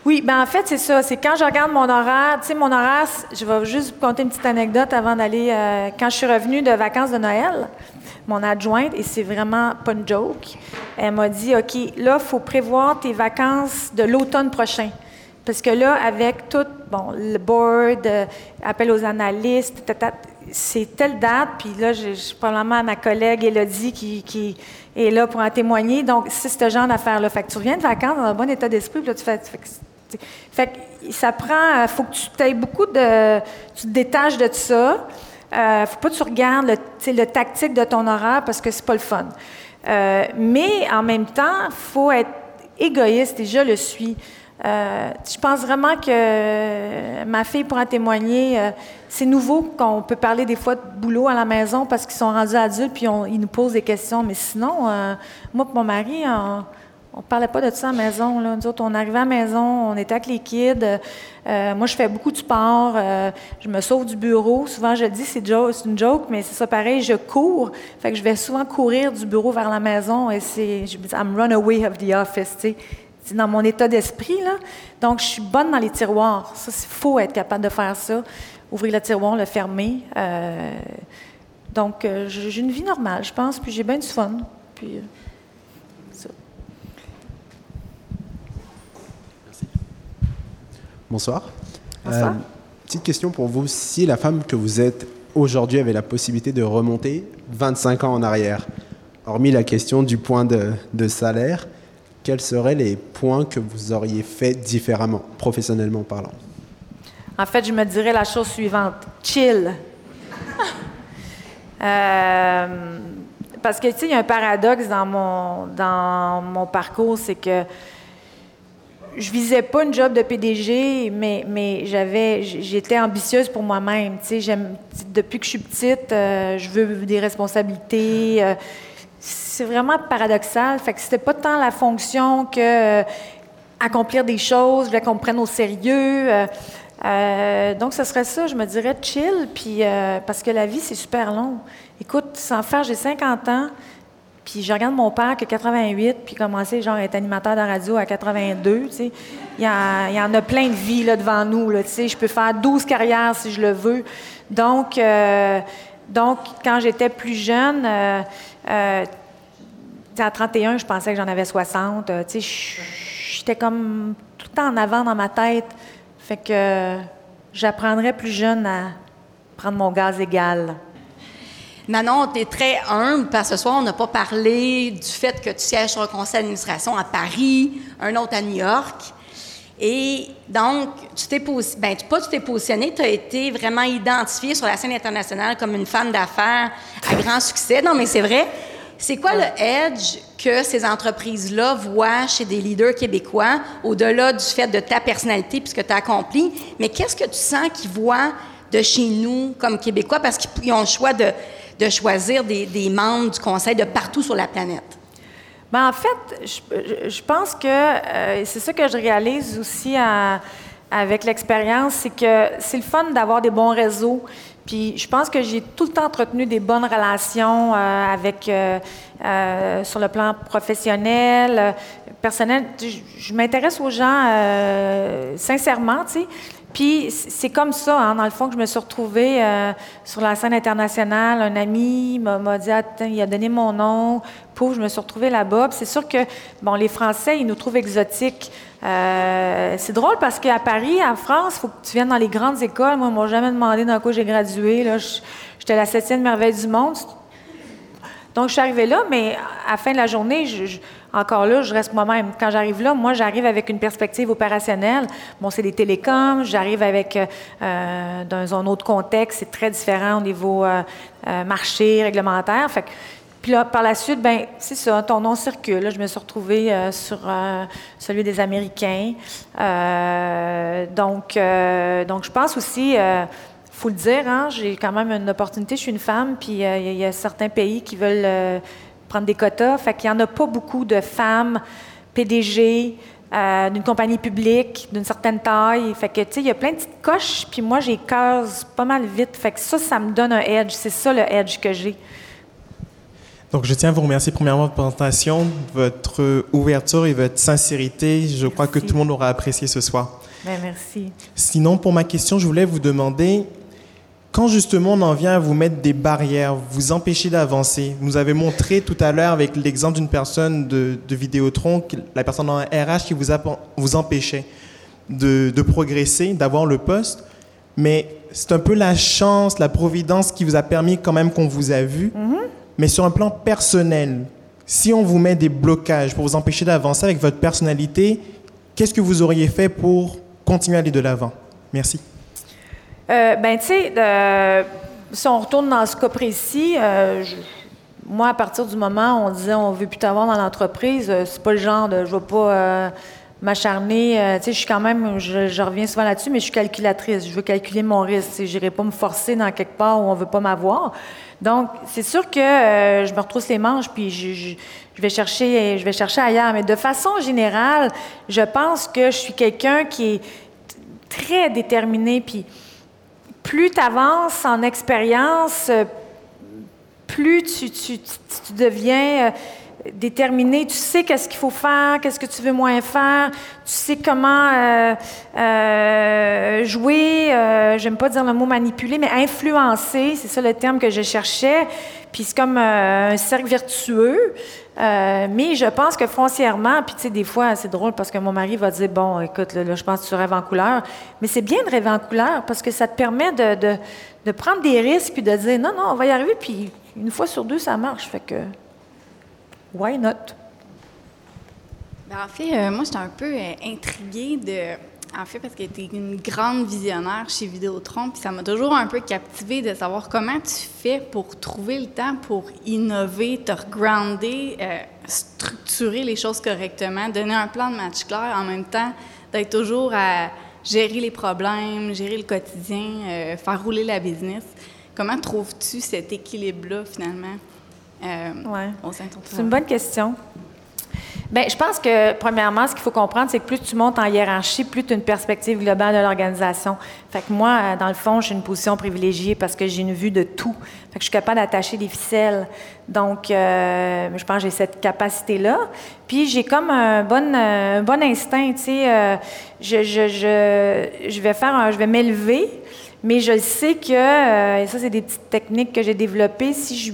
Oui, ben en fait, c'est ça. C'est quand je regarde mon horaire, tu sais, mon horaire, je vais juste vous conter une petite anecdote avant d'aller. Euh, quand je suis revenue de vacances de Noël, mon adjointe, et c'est vraiment pas une joke, elle m'a dit OK, là, il faut prévoir tes vacances de l'automne prochain. Parce que là, avec tout, bon, le board, euh, appel aux analystes, c'est telle date, puis là, j'ai probablement ma collègue Elodie qui, est là pour en témoigner. Donc, c'est ce genre d'affaire-là. Fait que tu reviens de vacances dans un bon état d'esprit, puis là, tu fais. Fait, que ça prend. Faut que tu aies beaucoup de. Tu te détaches de ça. Euh, faut pas que tu regardes le, tactique de ton horaire parce que c'est pas le fun. Euh, mais en même temps, il faut être égoïste et je le suis. Euh, je pense vraiment que ma fille pourra témoigner. Euh, c'est nouveau qu'on peut parler des fois de boulot à la maison parce qu'ils sont rendus adultes puis ils nous posent des questions. Mais sinon, moi et mon mari, on ne parlait pas de ça à la maison. Là. Nous autres, on arrivait à la maison, on était avec les kids. moi, je fais beaucoup de sport. je me sauve du bureau. Souvent, je dis, c'est, une joke, mais c'est ça pareil. Je cours. Fait que je vais souvent courir du bureau vers la maison et c'est, je I'm run away of the office, c'est dans mon état d'esprit. Là. Donc, je suis bonne dans les tiroirs. Ça, il faut être capable de faire ça. Ouvrir le tiroir, le fermer. Euh, donc, euh, j'ai une vie normale, je pense, puis j'ai bien du fun. Puis, euh, ça. Merci. Bonsoir. Bonsoir. petite question pour vous. Si la femme que vous êtes aujourd'hui avait la possibilité de remonter 25 ans en arrière, hormis la question du point de, de salaire, quels seraient les points que vous auriez fait différemment, professionnellement parlant? En fait, je me dirais la chose suivante. Chill. Euh, parce que, tu sais, il y a un paradoxe dans mon, dans mon parcours, c'est que je visais pas une job de PDG, mais, mais j'avais, j'étais ambitieuse pour moi-même. Tu sais, depuis que je suis petite, euh, je veux des responsabilités. Euh, c'est vraiment paradoxal. Fait que c'était pas tant la fonction que euh, accomplir des choses, je voulais qu'on me prenne au sérieux. Donc, ce serait ça, je me dirais chill, puis parce que la vie, c'est super long. Écoute, sans faire, j'ai 50 ans, puis je regarde mon père qui a 88, puis commencer genre à être animateur de radio à 82, tu sais. Il y, en a plein de vies là, devant nous, tu sais. Je peux faire 12 carrières si je le veux. Donc, donc quand j'étais plus jeune, à 31, je pensais que j'en avais 60. Euh, tu sais, j'étais comme tout le temps en avant dans ma tête. Fait que j'apprendrais plus jeune à prendre mon gaz égal. Manon, tu es très humble parce que ce soir, on n'a pas parlé du fait que tu sièges sur un conseil d'administration à Paris, un autre à New York. Et donc, tu t'es ben, pas tu positionné, tu as été vraiment identifiée sur la scène internationale comme une femme d'affaires à grand succès. Non, mais c'est vrai. C'est quoi le edge que ces entreprises-là voient chez des leaders québécois, au-delà du fait de ta personnalité puisque tu as accompli, mais qu'est-ce que tu sens qu'ils voient de chez nous comme Québécois? Parce qu'ils ont le choix de, choisir des, membres du Conseil de partout sur la planète? Bien, en fait, je, pense que euh, c'est ça que je réalise aussi avec l'expérience, c'est que c'est le fun d'avoir des bons réseaux. Puis je pense que j'ai tout le temps entretenu des bonnes relations euh, avec, euh, euh, sur le plan professionnel, personnel. Je, m'intéresse aux gens sincèrement, tu sais. Puis c'est comme ça, hein, dans le fond, que je me suis retrouvée sur la scène internationale. Un ami m'a dit, attends, il a donné mon nom. Pouf, je me suis retrouvée là-bas. c'est sûr que, bon, les Français, ils nous trouvent exotiques. Euh, c'est drôle parce qu'à Paris, en France, il faut que tu viennes dans les grandes écoles. Moi, ils m'ont jamais demandé dans quoi j'ai gradué. J'étais la septième merveille du monde. Donc, je suis arrivée là, mais à la fin de la journée, encore là, je reste moi-même. Quand j'arrive là, moi, j'arrive avec une perspective opérationnelle. Bon, c'est des télécoms, j'arrive avec, euh, dans un autre contexte, c'est très différent au niveau euh, marché, réglementaire. Puis là, par la suite, ben c'est ça, ton nom circule. je me suis retrouvée euh, sur euh, celui des Américains. Euh, donc, je pense aussi, faut le dire, hein, j'ai quand même une opportunité. Je suis une femme, puis il y, a certains pays qui veulent prendre des quotas. Fait qu'il n'y en a pas beaucoup de femmes PDG, d'une compagnie publique d'une certaine taille. Fait que, tu sais, il y a plein de petites coches, puis moi, j'ai case pas mal vite. Fait que ça, ça me donne un edge. C'est ça le edge que j'ai. Donc, je tiens à vous remercier premièrement de votre présentation, votre ouverture et votre sincérité. Je crois que tout le monde aura apprécié ce soir. Ben, merci. Sinon, pour ma question, je voulais vous demander, quand justement on en vient à vous mettre des barrières, vous empêcher d'avancer, vous nous avez montré tout à l'heure avec l'exemple d'une personne de, de Vidéotron, la personne en RH qui vous, vous empêchait de, de progresser, d'avoir le poste, mais c'est un peu la chance, la providence qui vous a permis quand même qu'on vous a vu. Mm-hmm. Mais sur un plan personnel, si on vous met des blocages pour vous empêcher d'avancer avec votre personnalité, qu'est-ce que vous auriez fait pour continuer à aller de l'avant? Merci. Euh, ben, tu sais, si on retourne dans ce cas précis, euh, moi, à partir du moment où on disait on veut plus t'avoir dans l'entreprise, euh, c'est pas le genre de je vais pas euh, m'acharner. Tu sais, je suis quand même, je, reviens souvent là-dessus, mais je suis calculatrice. Je veux calculer mon risque. Je n'irai pas me forcer dans quelque part où on veut pas m'avoir. Donc, c'est sûr que je me retrousse les manches, puis je, je, je, vais chercher, je vais chercher ailleurs. Mais de façon générale, je pense que je suis quelqu'un qui est très déterminé, puis plus tu avances en expérience, euh, plus tu, tu, deviens euh, déterminé, tu sais qu'est-ce qu'il faut faire, qu'est-ce que tu veux moins faire, tu sais comment euh, euh, jouer, euh, j'aime pas dire le mot manipuler, mais influencer, c'est ça le terme que je cherchais. Puis c'est comme euh, un cercle vertueux. Mais je pense que foncièrement, puis tu sais, des fois, c'est drôle parce que mon mari va dire Bon, écoute, là, là, je pense que tu rêves en couleur. Mais c'est bien de rêver en couleur parce que ça te permet de, de, de prendre des risques puis de dire Non, non, on va y arriver. Puis une fois sur deux, ça marche. Fait que, why not? Ben, en fait, euh, moi, j'étais un peu euh, intriguée. En fait, parce que tu une grande visionnaire chez Vidéotron, puis ça m'a toujours un peu captivée de savoir comment tu fais pour trouver le temps pour innover, te regrounder, euh, structurer les choses correctement, donner un plan de match clair, en même temps d'être toujours à gérer les problèmes, gérer le quotidien, euh, faire rouler la business. Comment trouves-tu cet équilibre-là, finalement, euh, Ouais. au C'est une bonne question. Bien, je pense que, premièrement, ce qu'il faut comprendre, c'est que plus tu montes en hiérarchie, plus tu as une perspective globale de l'organisation. Fait que moi, euh, dans le fond, j'ai une position privilégiée parce que j'ai une vue de tout. Fait que je suis capable d'attacher des ficelles. Donc, euh, je pense que j'ai cette capacité-là. Puis, j'ai comme un bon, un bon instinct, tu sais. euh, je, je, je, je vais faire un- je vais m'élever, mais je sais que, euh, et ça, c'est des petites techniques que j'ai développées, si je,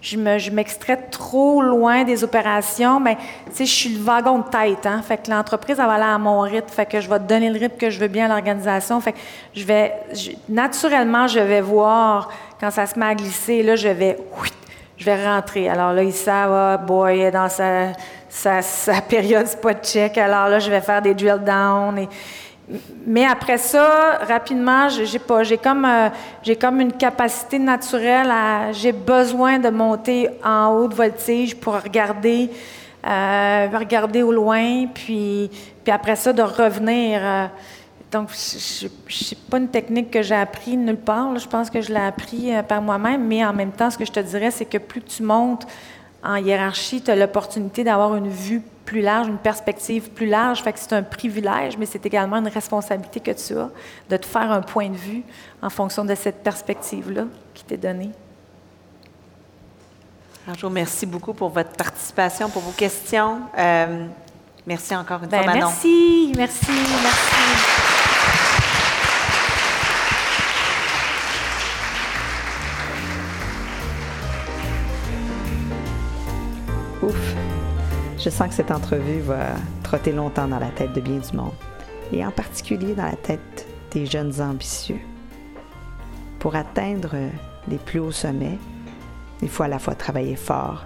je me- je m'extrais trop loin des opérations, ben, tu sais, je suis le wagon de tête, hein. Fait que l'entreprise, elle va aller à mon rythme. Fait que je vais donner le rythme que je veux bien à l'organisation. Fait que je vais, naturellement, je vais voir quand ça se met à glisser, là, je vais, je vais rentrer. Alors là, ils savent, ah, boy, dans sa, sa, sa période spot check. Alors là, je vais faire des drill down et, mais après ça, rapidement, j'ai pas, j'ai comme, euh, j'ai comme une capacité naturelle à, j'ai besoin de monter en haute voltige pour regarder, euh, regarder au loin, puis, puis après ça de revenir. euh, donc, sais pas une technique que j'ai appris nulle part. Je pense que je l'ai appris euh, par moi-même, mais en même temps, ce que je te dirais, c'est que plus tu montes en hiérarchie, tu as l'opportunité d'avoir une vue plus large, une perspective plus large. Fait que c'est un privilège, mais c'est également une responsabilité que tu as de te faire un point de vue en fonction de cette perspective-là qui t'est donnée. Alors, je vous remercie beaucoup pour votre participation, pour vos questions. Euh, merci encore une Ben, fois, Manon. merci, merci, merci. Je sens que cette entrevue va trotter longtemps dans la tête de bien du monde, et en particulier dans la tête des jeunes ambitieux. Pour atteindre les plus hauts sommets, il faut à la fois travailler fort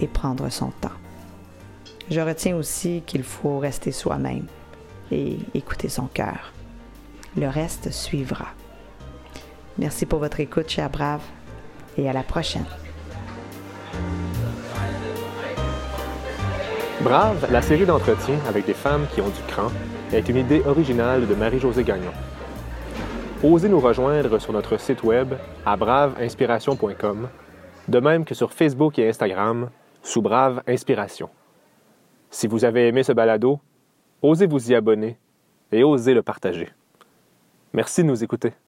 et prendre son temps. Je retiens aussi qu'il faut rester soi-même et écouter son cœur. Le reste suivra. Merci pour votre écoute, chers braves, et à la prochaine. Brave, la série d'entretiens avec des femmes qui ont du cran, est une idée originale de Marie-Josée Gagnon. Osez nous rejoindre sur notre site web à braveinspiration.com, de même que sur Facebook et Instagram sous Brave Inspiration. Si vous avez aimé ce balado, osez vous y abonner et osez le partager. Merci de nous écouter.